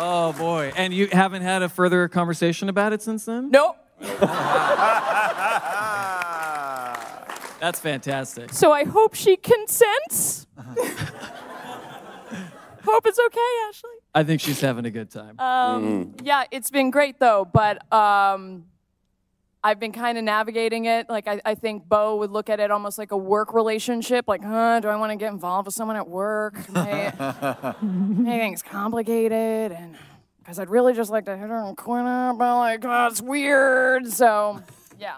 Oh boy. And you haven't had a further conversation about it since then? Nope. <laughs> That's fantastic. So I hope she consents. hope it's okay, Ashley. I think she's having a good time. Um, Yeah, it's been great though, but um, I've been kind of navigating it. Like I, I think Beau would look at it almost like a work relationship. Like, huh, do I want to get involved with someone at work? May- Maybe it's complicated, and because I'd really just like to hit her and quit her, but like that's weird. So, yeah.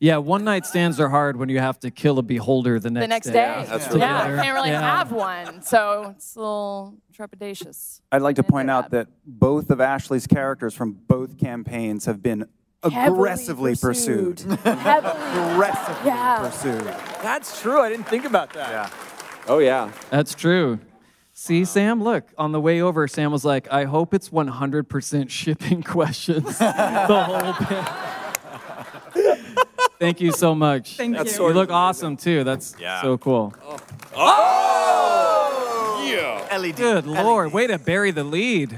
Yeah, one night stands are hard when you have to kill a beholder the next, the next day. day. yeah, I can't really Yeah. have one, so it's a little trepidatious. I'd like to point out that both of Ashley's characters from both campaigns have been Heavily aggressively pursued. pursued. Heavily. aggressively Yeah. pursued. That's true. I didn't think about that. Yeah. Oh yeah. That's true. See, Sam, look, on the way over, Sam was like, I hope it's 100% shipping <laughs> questions the whole bit. <laughs> Thank you so much. Thank That's you. You look awesome, too. That's Yeah. so cool. Oh! Yeah. LED. Good Lord. Way to bury the lead.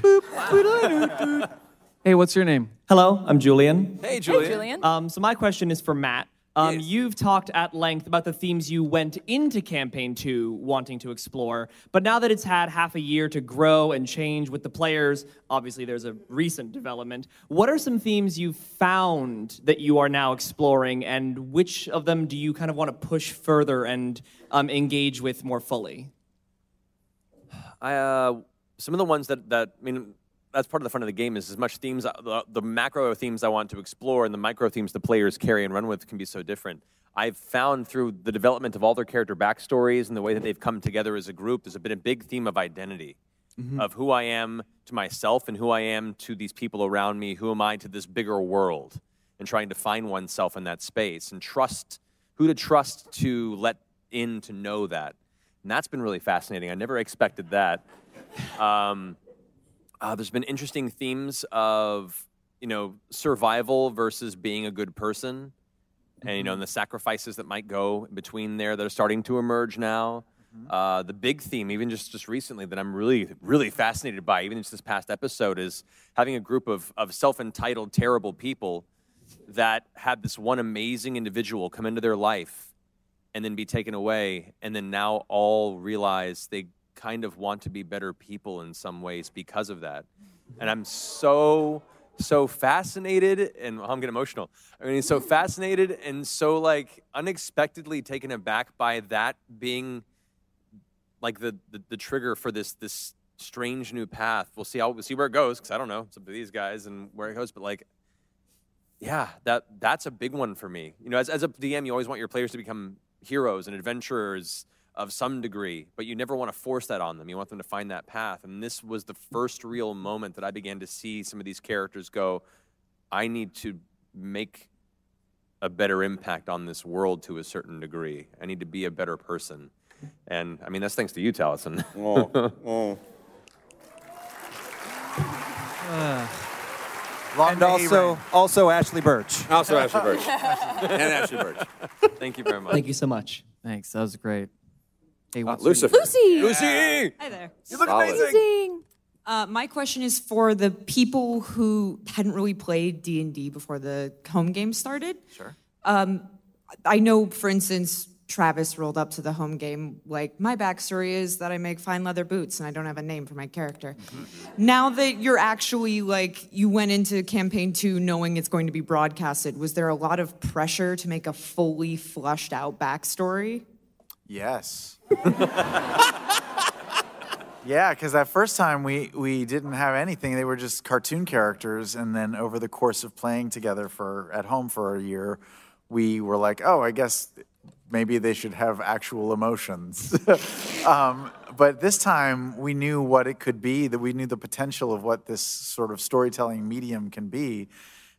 hey, what's your name? Hello, I'm Julian. Hey, Julian. Julian. Um, so my question is for Matt. Um, You've talked at length about the themes you went into campaign two wanting to explore, but now that it's had half a year to grow and change with the players, obviously there's a recent development. What are some themes you've found that you are now exploring, and which of them do you kind of want to push further and um, engage with more fully? I, uh, some of the ones that, that I mean, that's part of the fun of the game is as much themes, uh, the, the macro themes I want to explore and the micro themes the players carry and run with can be so different. I've found through the development of all their character backstories and the way that they've come together as a group, there's been a big theme of identity, Mhm. of who I am to myself and who I am to these people around me. Who am I to this bigger world? And trying to find oneself in that space and trust who to trust to let in to know that. And that's been really fascinating. I never expected that. Um, uh, there's been interesting themes of you know survival versus being a good person, and you know and the sacrifices that might go in between there that are starting to emerge now. Uh, the big theme, even just just recently, that I'm really really fascinated by, even just this past episode, is having a group of of self entitled terrible people that had this one amazing individual come into their life and then be taken away, and then now all realize they kind of want to be better people in some ways because of that. And mm-hmm. I'm so, so fascinated, and I'm getting emotional. I mean, so <laughs> fascinated and so like unexpectedly taken aback by that being like the the, the trigger for this this strange new path. We'll see how we'll see where it goes because I don't know. some of these guys and where it goes, but like yeah, that that's a big one for me. You know, as, as a DM, you always want your players to become heroes and adventurers of some degree, but you never want to force that on them. You want them to find that path. And this was the first real moment that I began to see some of these characters go, I need to make a better impact on this world to a certain degree. I need to be a better person. And I mean, that's thanks to you, Taliesin. <laughs> <sighs> Oh, and also, also Ashly Burch. Also Ashly Burch. <laughs> and Ashly Burch. Thank you very much. Thank you so much. Thanks. That was great. Hey, what's Lucifer. Lucy! Lucy! Hi there. You look Solid. amazing. Uh, my question is for the people who hadn't really played D and D before the home game started. Sure. Um, I know, for instance, Travis rolled up to the home game like my backstory is that I make fine leather boots and I don't have a name for my character. Now that you're actually like you went into campaign two knowing it's going to be broadcasted, was there a lot of pressure to make a fully fleshed out backstory? Yes. Yeah, because that first time we, we didn't have anything. They were just cartoon characters. And then over the course of playing together for at home for a year, we were like, oh, I guess maybe they should have actual emotions. <laughs> um, but this time we knew what it could be, that we knew the potential of what this sort of storytelling medium can be.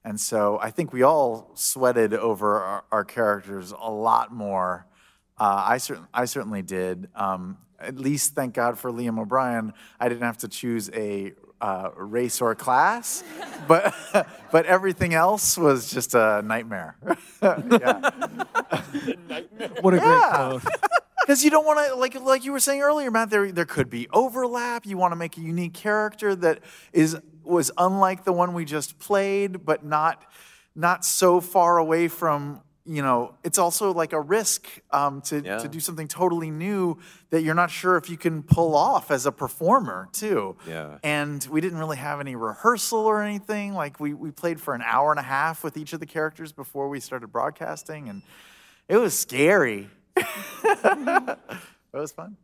And so I think we all sweated over our, our characters a lot more. Uh, I, cer- I certainly did. Um, at least, thank God for Liam O'Brien, I didn't have to choose a uh, race or class, <laughs> but <laughs> but everything else was just a nightmare. <laughs> yeah. What a great quote. Because you don't want to, like like you were saying earlier, Matt. There there could be overlap. You want to make a unique character that is was unlike the one we just played, but not not so far away from. You know, it's also like a risk um, to Yeah. to do something totally new that you're not sure if you can pull off as a performer too. Yeah. And we didn't really have any rehearsal or anything. Like we we played for an hour and a half with each of the characters before we started broadcasting, and it was scary. <laughs> it was fun.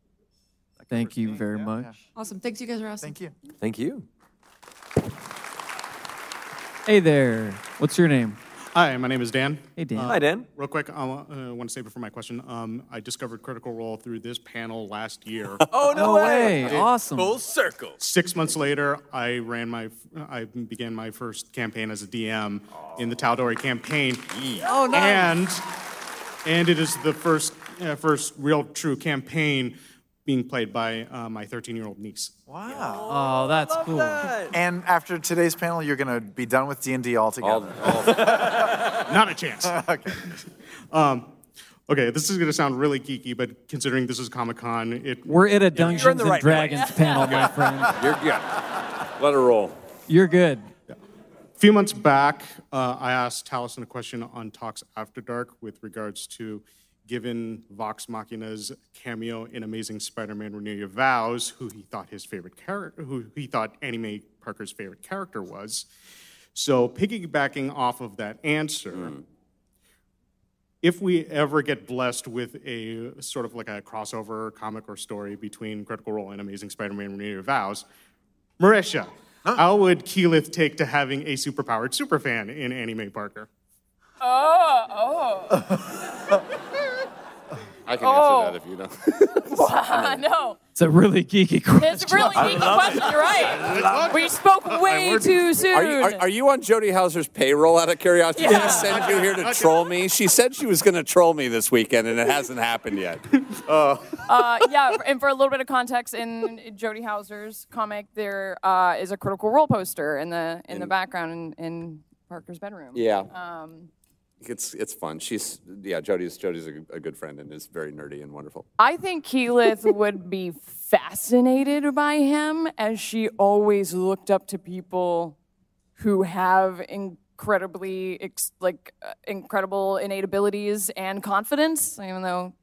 Thank you very much. Awesome. Thanks, you guys are awesome. Thank you. Thank you. Hey there. What's your name? Hi, my name is Dan. Hey, Dan. Uh, Hi, Dan. Real quick, I uh, want to say before my question, um, I discovered Critical Role through this panel last year. <laughs> Oh, no, No way. It- Awesome. Full circle. Six months later, I ran my, I began my first campaign as a DM in the Tal'Dorei campaign. Oh, nice. And, and it is the first, uh, first real true campaign being played by uh, my 13-year-old niece. Wow. Oh, that's cool. And after today's panel, you're going to be done with D and D altogether. <laughs> Not a chance. <laughs> okay. Um, okay, this is going to sound really geeky, but considering this is Comic Con, it We're at a You're Dungeons in the and right Dragons place. panel, my <laughs> friend. You're good. Let her roll. You're good. A few months back, uh, I asked Taliesin a question on Talks After Dark with regards to given Vox Machina's cameo in Amazing Spider-Man Renew Your Vows, who he thought his favorite character, who he thought Annie May Parker's favorite character was. So piggybacking off of that answer, hmm. if we ever get blessed with a sort of like a crossover comic or story between Critical Role and Amazing Spider-Man Renew Your Vows, Marisha, how would Keyleth take to having a superpowered superfan in Annie Mae Parker? Oh, oh. <laughs> I can Oh. answer that if you don't. <laughs> Wow, <laughs> no. It's a really geeky question. It's a really geeky question. You're right. We spoke way too soon. Are you, are, are you on Jody Houser's payroll out of curiosity? Did Yeah. she send you here to troll me? She said she was going to troll me this weekend, and it hasn't happened yet. <laughs> Oh. uh, yeah, and for a little bit of context, in Jody Houser's comic, there uh, is a Critical Role poster in the in the background in, in Parker's bedroom. Yeah. Um, It's it's fun. She's yeah. Jody's Jodie's a, a good friend and is very nerdy and wonderful. I think Keyleth <laughs> would be fascinated by him, as she always looked up to people who have incredibly ex- like uh, incredible innate abilities and confidence. Even though,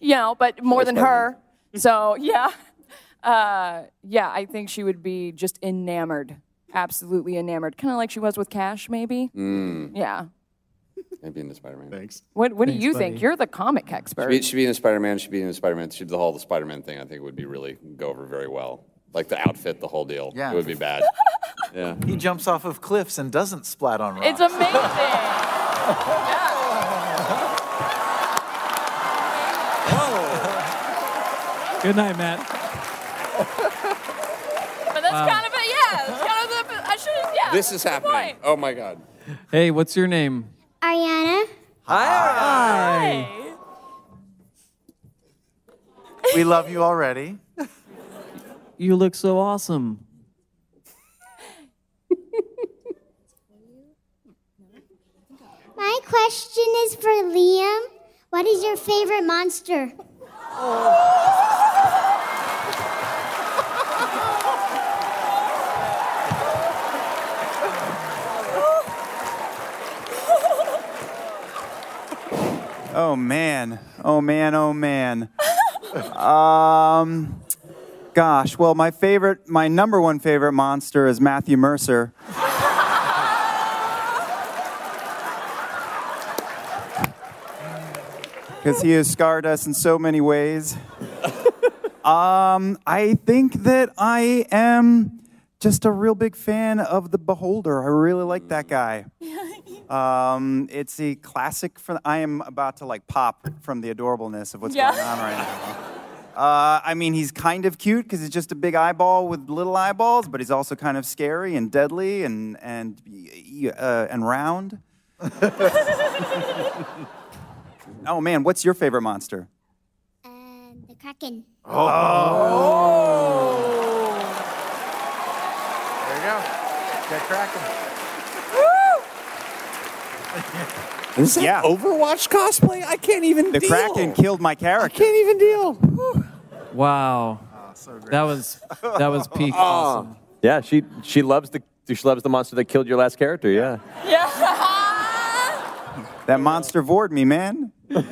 you know, but more than her. So yeah, uh, yeah, I think she would be just enamored, absolutely enamored, kind of like she was with Kash, maybe. Mm, Yeah. Maybe in the Spider-Man. Thanks. What What do you buddy. think? You're the comic expert. She'd be, she'd be in a Spider-Man. She'd be in a Spider-Man. She'd the whole the Spider-Man thing. I think would be really go over very well. Like the outfit, the whole deal. Yeah. It would be bad. <laughs> Yeah. He jumps off of cliffs and doesn't splat on rocks. It's amazing. <laughs> yeah. Good night, Matt. But that's Wow. kind of it. Yeah, that's kind of the. I should. Yeah. This is happening. point. Oh my God. Hey, what's your name? Ariana. Hi. We love you already. You look so awesome. My question is for Liam. What is your favorite monster? Oh <laughs> man. Oh man. Oh man. <laughs> um, gosh. Well, my favorite, my number one favorite monster is Matthew Mercer. <laughs> Because he has scarred us in so many ways. <laughs> um, I think that I am just a real big fan of the Beholder. I really like that guy. Um, it's a classic. For I am about to like pop from the adorableness of what's Yeah. going on right now. Uh, I mean, he's kind of cute because he's just a big eyeball with little eyeballs, but he's also kind of scary and deadly and and y- y- uh, and round. <laughs> oh man, what's your favorite monster? The Kraken. Oh. There you go. Get cracking. <laughs> Is that Yeah. Overwatch cosplay? I can't even The deal. Kraken killed my character. I Can't even deal. Wow. Ah, that was that was <laughs> peak Oh. awesome. Yeah, she she loves the she loves the monster that killed your last character. Yeah. Yeah. <laughs> That monster vored me, man. Look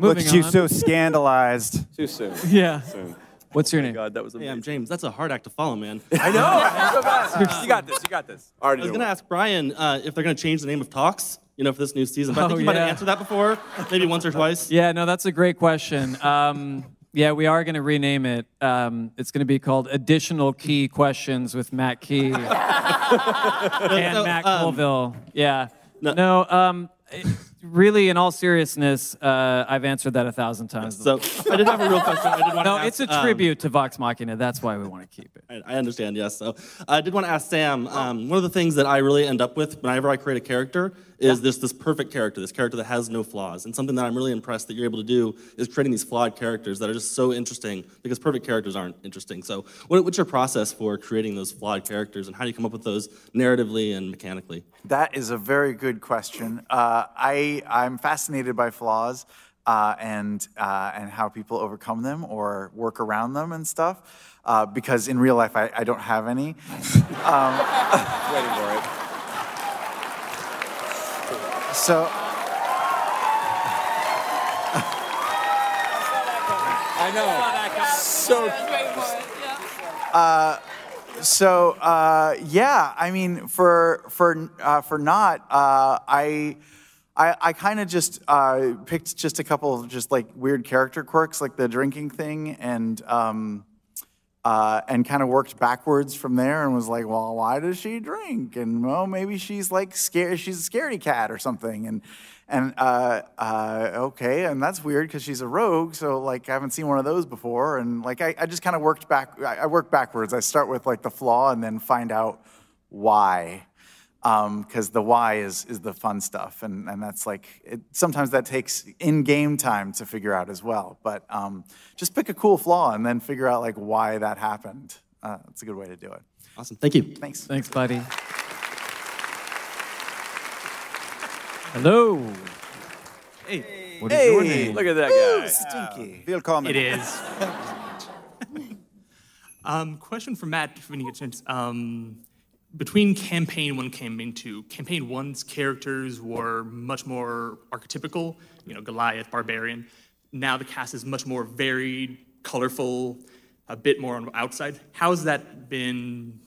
Moving at you, so scandalized. Too soon. Yeah. Soon. What's your name? God, that was Hey, I'm James. That's a hard act to follow, man. <laughs> I know. <laughs> So fast. You got this. You got this. I was going to ask Brian uh, if they're going to change the name of Talks, you know, for this new season. But I Oh, think you might yeah. have answered that before, maybe once or twice. <laughs> Yeah, no, that's a great question. Um, yeah, we are going to rename it. Um, it's going to be called Additional Key Questions with Matt Key and So, Matt um, Colville. Yeah. No, um, it- really, in all seriousness, uh, I've answered that a thousand times. So I did have a real question. I did want no, to ask, it's a um, tribute to Vox Machina. That's why we want to keep it. I, I understand, yes. So I did want to ask Sam. Um, one of the things that I really end up with whenever I create a character is this this perfect character, this character that has no flaws. And something that I'm really impressed that you're able to do is creating these flawed characters that are just so interesting because perfect characters aren't interesting. So what, what's your process for creating those flawed characters, and how do you come up with those narratively and mechanically? That is a very good question. Uh, I I'm fascinated by flaws. Uh, uh, and uh, and how people overcome them or work around them and stuff. Uh, because in real life, I, I don't have any. <laughs> Um, <laughs> Waiting for it. So. I know. So. Uh, so uh, yeah, I mean, for for uh, for Nott, uh, I I, I kind of just uh, picked just a couple of just like weird character quirks, like the drinking thing, and um, uh, and kind of worked backwards from there, and was like, well, why does she drink? And well, maybe she's like scared. She's a scaredy cat or something, and and uh, uh, okay, and that's weird because she's a rogue. So like, I haven't seen one of those before, and like, I, I just kind of worked back. I, I work backwards. I start with like the flaw, and then find out why because the why is is the fun stuff, and and that's like it, sometimes that takes in game time to figure out as well. But um, just pick a cool flaw and then figure out like why that happened. Uh, that's a good way to do it. Awesome, thank you. Thanks. Thanks, buddy. Hello. Hey. What is your Hey, name? look at that guy. Stinky. Willkommen. It is. <laughs> um, question for Matt, when you get a chance. Um, between campaign one campaign two, campaign one's characters were much more archetypical, you know, Goliath, barbarian. Now the cast is much more varied, colorful, a bit more on the outside. How's that been?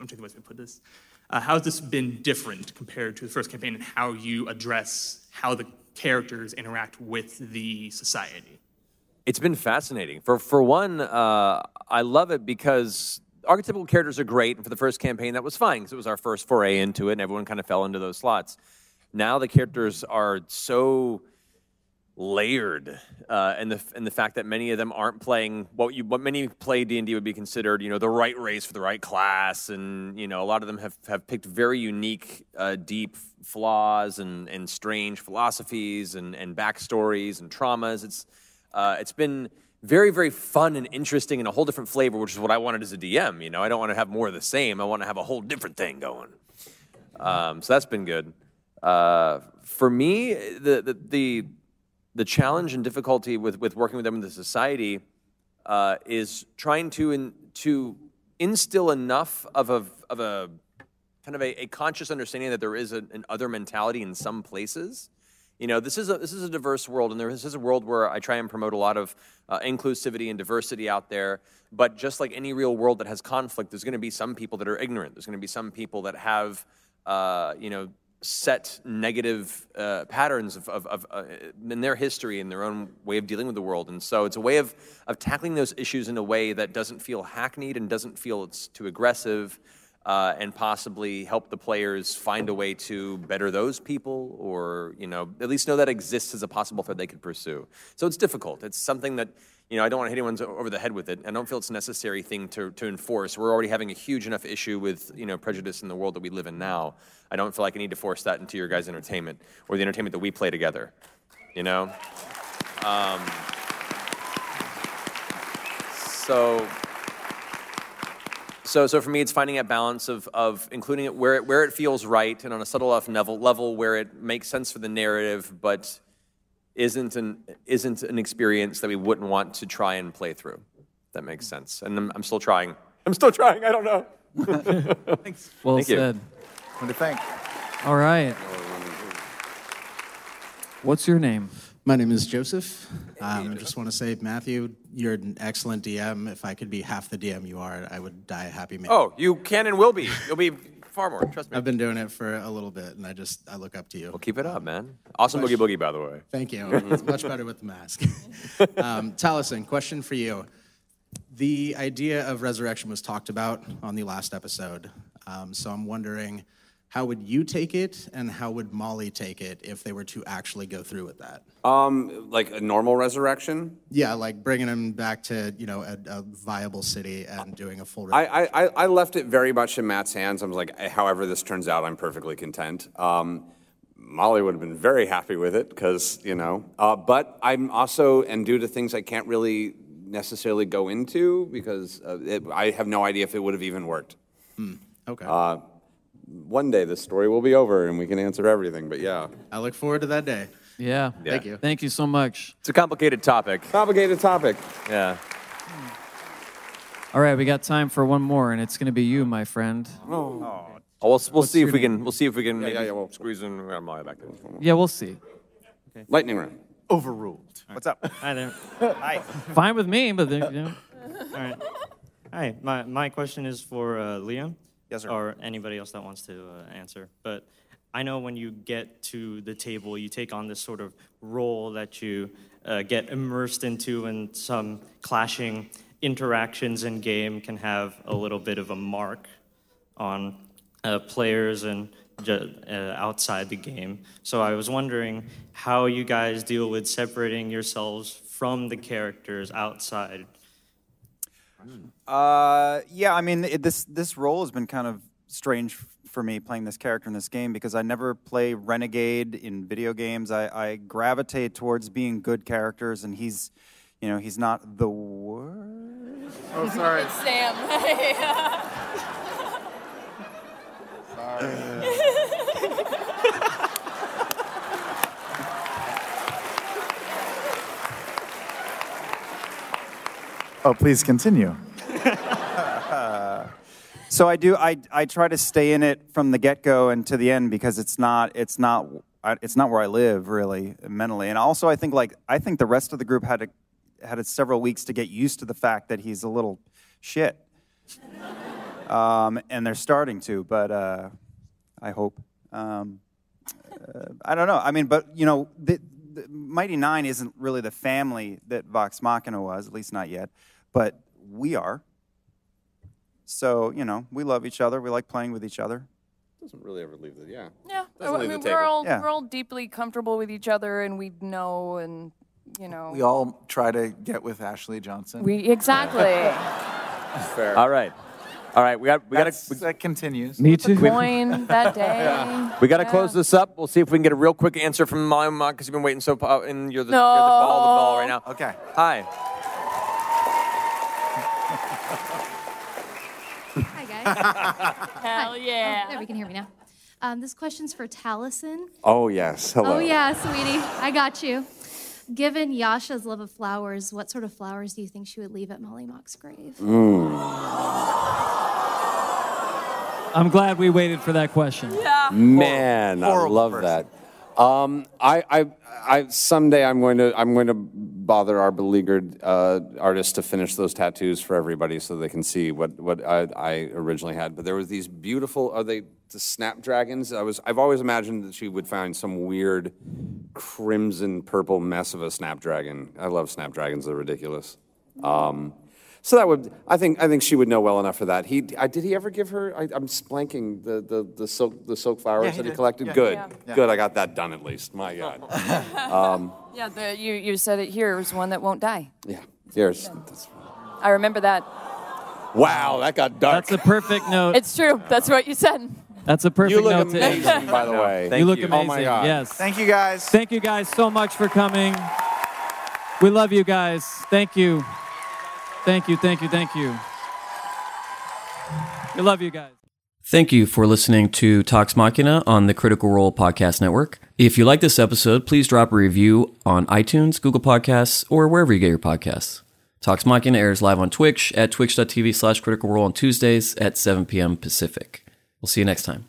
I'm trying to think put this. Uh, how's this been different compared to the first campaign, and how you address how the characters interact with the society? It's been fascinating. For for one, uh, I love it because archetypical characters are great. And for the first campaign, that was fine because it was our first foray into it, and everyone kind of fell into those slots. Now the characters are so layered, uh, and the and the fact that many of them aren't playing what you what many play D and D would be considered, you know, the right race for the right class, and you know, a lot of them have have picked very unique, uh, deep flaws and and strange philosophies and and backstories and traumas. It's uh, it's been very very fun and interesting and a whole different flavor, which is what I wanted as a DM. You know, I don't want to have more of the same. I want to have a whole different thing going. Um, so that's been good. Uh, for me, the, the the the challenge and difficulty with with working with them in the society uh, is trying to in, to instill enough of a of a kind of a, a conscious understanding that there is a, an other mentality in some places. You know, this is a this is a diverse world, and this is a world where I try and promote a lot of uh, inclusivity and diversity out there. But just like any real world that has conflict, there's going to be some people that are ignorant. There's going to be some people that have, uh, you know, set negative uh, patterns of, of, of uh, in their history and their own way of dealing with the world. And so it's a way of of tackling those issues in a way that doesn't feel hackneyed and doesn't feel it's too aggressive uh, and possibly help the players find a way to better those people or you know at least know that exists as a possible threat they could pursue. So it's difficult. It's something that you know i don't want to hit anyone over the head with it. I don't feel it's a necessary thing to, to enforce. We're already having a huge enough issue with you know prejudice in the world that we live in now. I don't feel like i need to force that into your guys entertainment or the entertainment that we play together you know? Um, so so, so for me, it's finding a balance of, of including it where, it where it feels right and on a subtle enough level, level where it makes sense for the narrative, but isn't an, isn't an experience that we wouldn't want to try and play through. That makes sense. And I'm, I'm still trying. I'm still trying. I don't know. <laughs> Thanks. Well Thank you. said. What do you think? All right. What's your name? My name is Joseph. Um, I just want to say, Matthew, you're an excellent DM. If I could be half the DM you are, I would die a happy man. Oh, you can and will be. You'll be far more. Trust me. I've been doing it for a little bit, and I just I look up to you. Well, keep it up, man. Awesome boogie boogie, by the way. Thank you. <laughs> It's much better with the mask. <laughs> um, Taliesin, question for you. The idea of resurrection was talked about on the last episode. Um, so I'm wondering, how would you take it, and how would Molly take it if they were to actually go through with that? Um, like a normal resurrection. Yeah, like bringing him back to you know a, a viable city and doing a full. I, I, I- I left it very much in Matt's hands. I was like, however this turns out, I'm perfectly content. Um, Molly would have been very happy with it because, you know, uh, but I'm also, and due to things I can't really necessarily go into because uh, it, I have no idea if it would have even worked. Hmm, okay. Uh, one day this story will be over and we can answer everything, but yeah. I look forward to that day. Yeah. Thank you. Thank you so much. It's a complicated topic. Complicated topic. Yeah. All right, we got time for one more, and it's going to be you, my friend. Oh, we'll, we'll see if your we can. We'll see if we can maybe yeah, yeah, we'll- squeeze in I'm all back there. Yeah, we'll see. Lightning round. Overruled. What's up? Hi there. <laughs> Hi. Fine with me, but then, you know. All right. Hi. My, my question is for uh, Liam. Yes, sir. Or anybody else that wants to uh, answer. But I know when you get to the table, you take on this sort of role that you uh, get immersed into, and some clashing interactions in game can have a little bit of a mark on uh, players and ju- uh, outside the game. So I was wondering how you guys deal with separating yourselves from the characters outside. Uh, yeah, I mean, it, this this role has been kind of strange for me playing this character in this game because I never play renegade in video games. I, I gravitate towards being good characters, and he's, you know, he's not the worst. Oh, sorry. <laughs> Sam. <laughs> <laughs> Oh, please continue. <laughs> so I do. I I try to stay in it from the get go and to the end because it's not. It's not. It's not where I live really mentally, and also I think like I think the rest of the group had to had several weeks to get used to the fact that he's a little shit. <laughs> Um, and they're starting to, but uh, I hope. Um, uh, I don't know. I mean, but you know, the, the Mighty Nein isn't really the family that Vox Machina was, at least not yet. But we are. So you know, we love each other. We like playing with each other. Doesn't really ever leave the yeah. Yeah, Doesn't I leave mean, the we're table. all Yeah. we're all deeply comfortable with each other, and we know, and you know, We all try to get with Ashley Johnson. we exactly. <laughs> Fair. All right. All right. We got. We got That's- that continues. Me too. Coin that <laughs> day. We got to Yeah. close this up. We'll see if we can get a real quick answer from Mollymauk because you've been waiting so. Uh, and you're the, you're the ball, the ball right now. Okay. Hi. Hi, guys. Hell yeah. Oh, there, we can hear me now. Um, this question's for Taliesin. Oh yes. Hello. Oh, yeah, sweetie. I got you. Given Yasha's love of flowers, what sort of flowers do you think she would leave at Mollymauk's grave? I'm glad we waited for that question. Yeah. Man, I love person. that. Um, I, I, I, someday I'm going to, I'm going to bother our beleaguered uh, artist to finish those tattoos for everybody so they can see what, what I, I originally had. But there was these beautiful, are they the snapdragons? I was, I've always imagined that she would find some weird crimson purple mess of a snapdragon. I love snapdragons; they're ridiculous. Um, so that would, I think, I think she would know well enough for that. He, I, did he ever give her? I, I'm blanking the, the, the silk, the silk flowers Yeah, he that he collected. Yeah. Good, Yeah. Yeah. good. I got that done at least. My God. <laughs> um, Yeah, the, you you said it here was one that won't die. yeah. Here's. that's- I remember that. Wow, that got dark. That's a perfect note. It's true. That's what you said. That's a perfect you look note to end. amazing, by the way. you look Oh amazing. my God. Yes. Thank you, guys. Thank you guys so much for coming. We love you guys. Thank you. Thank you, thank you, thank you. We love you guys. Thank you for listening to Talks Machina on the Critical Role Podcast Network. If you like this episode, please drop a review on iTunes, Google Podcasts, or wherever you get your podcasts. Talks Machina airs live on Twitch at twitch.tv slash critical role on Tuesdays at 7 p.m. Pacific. We'll see you next time.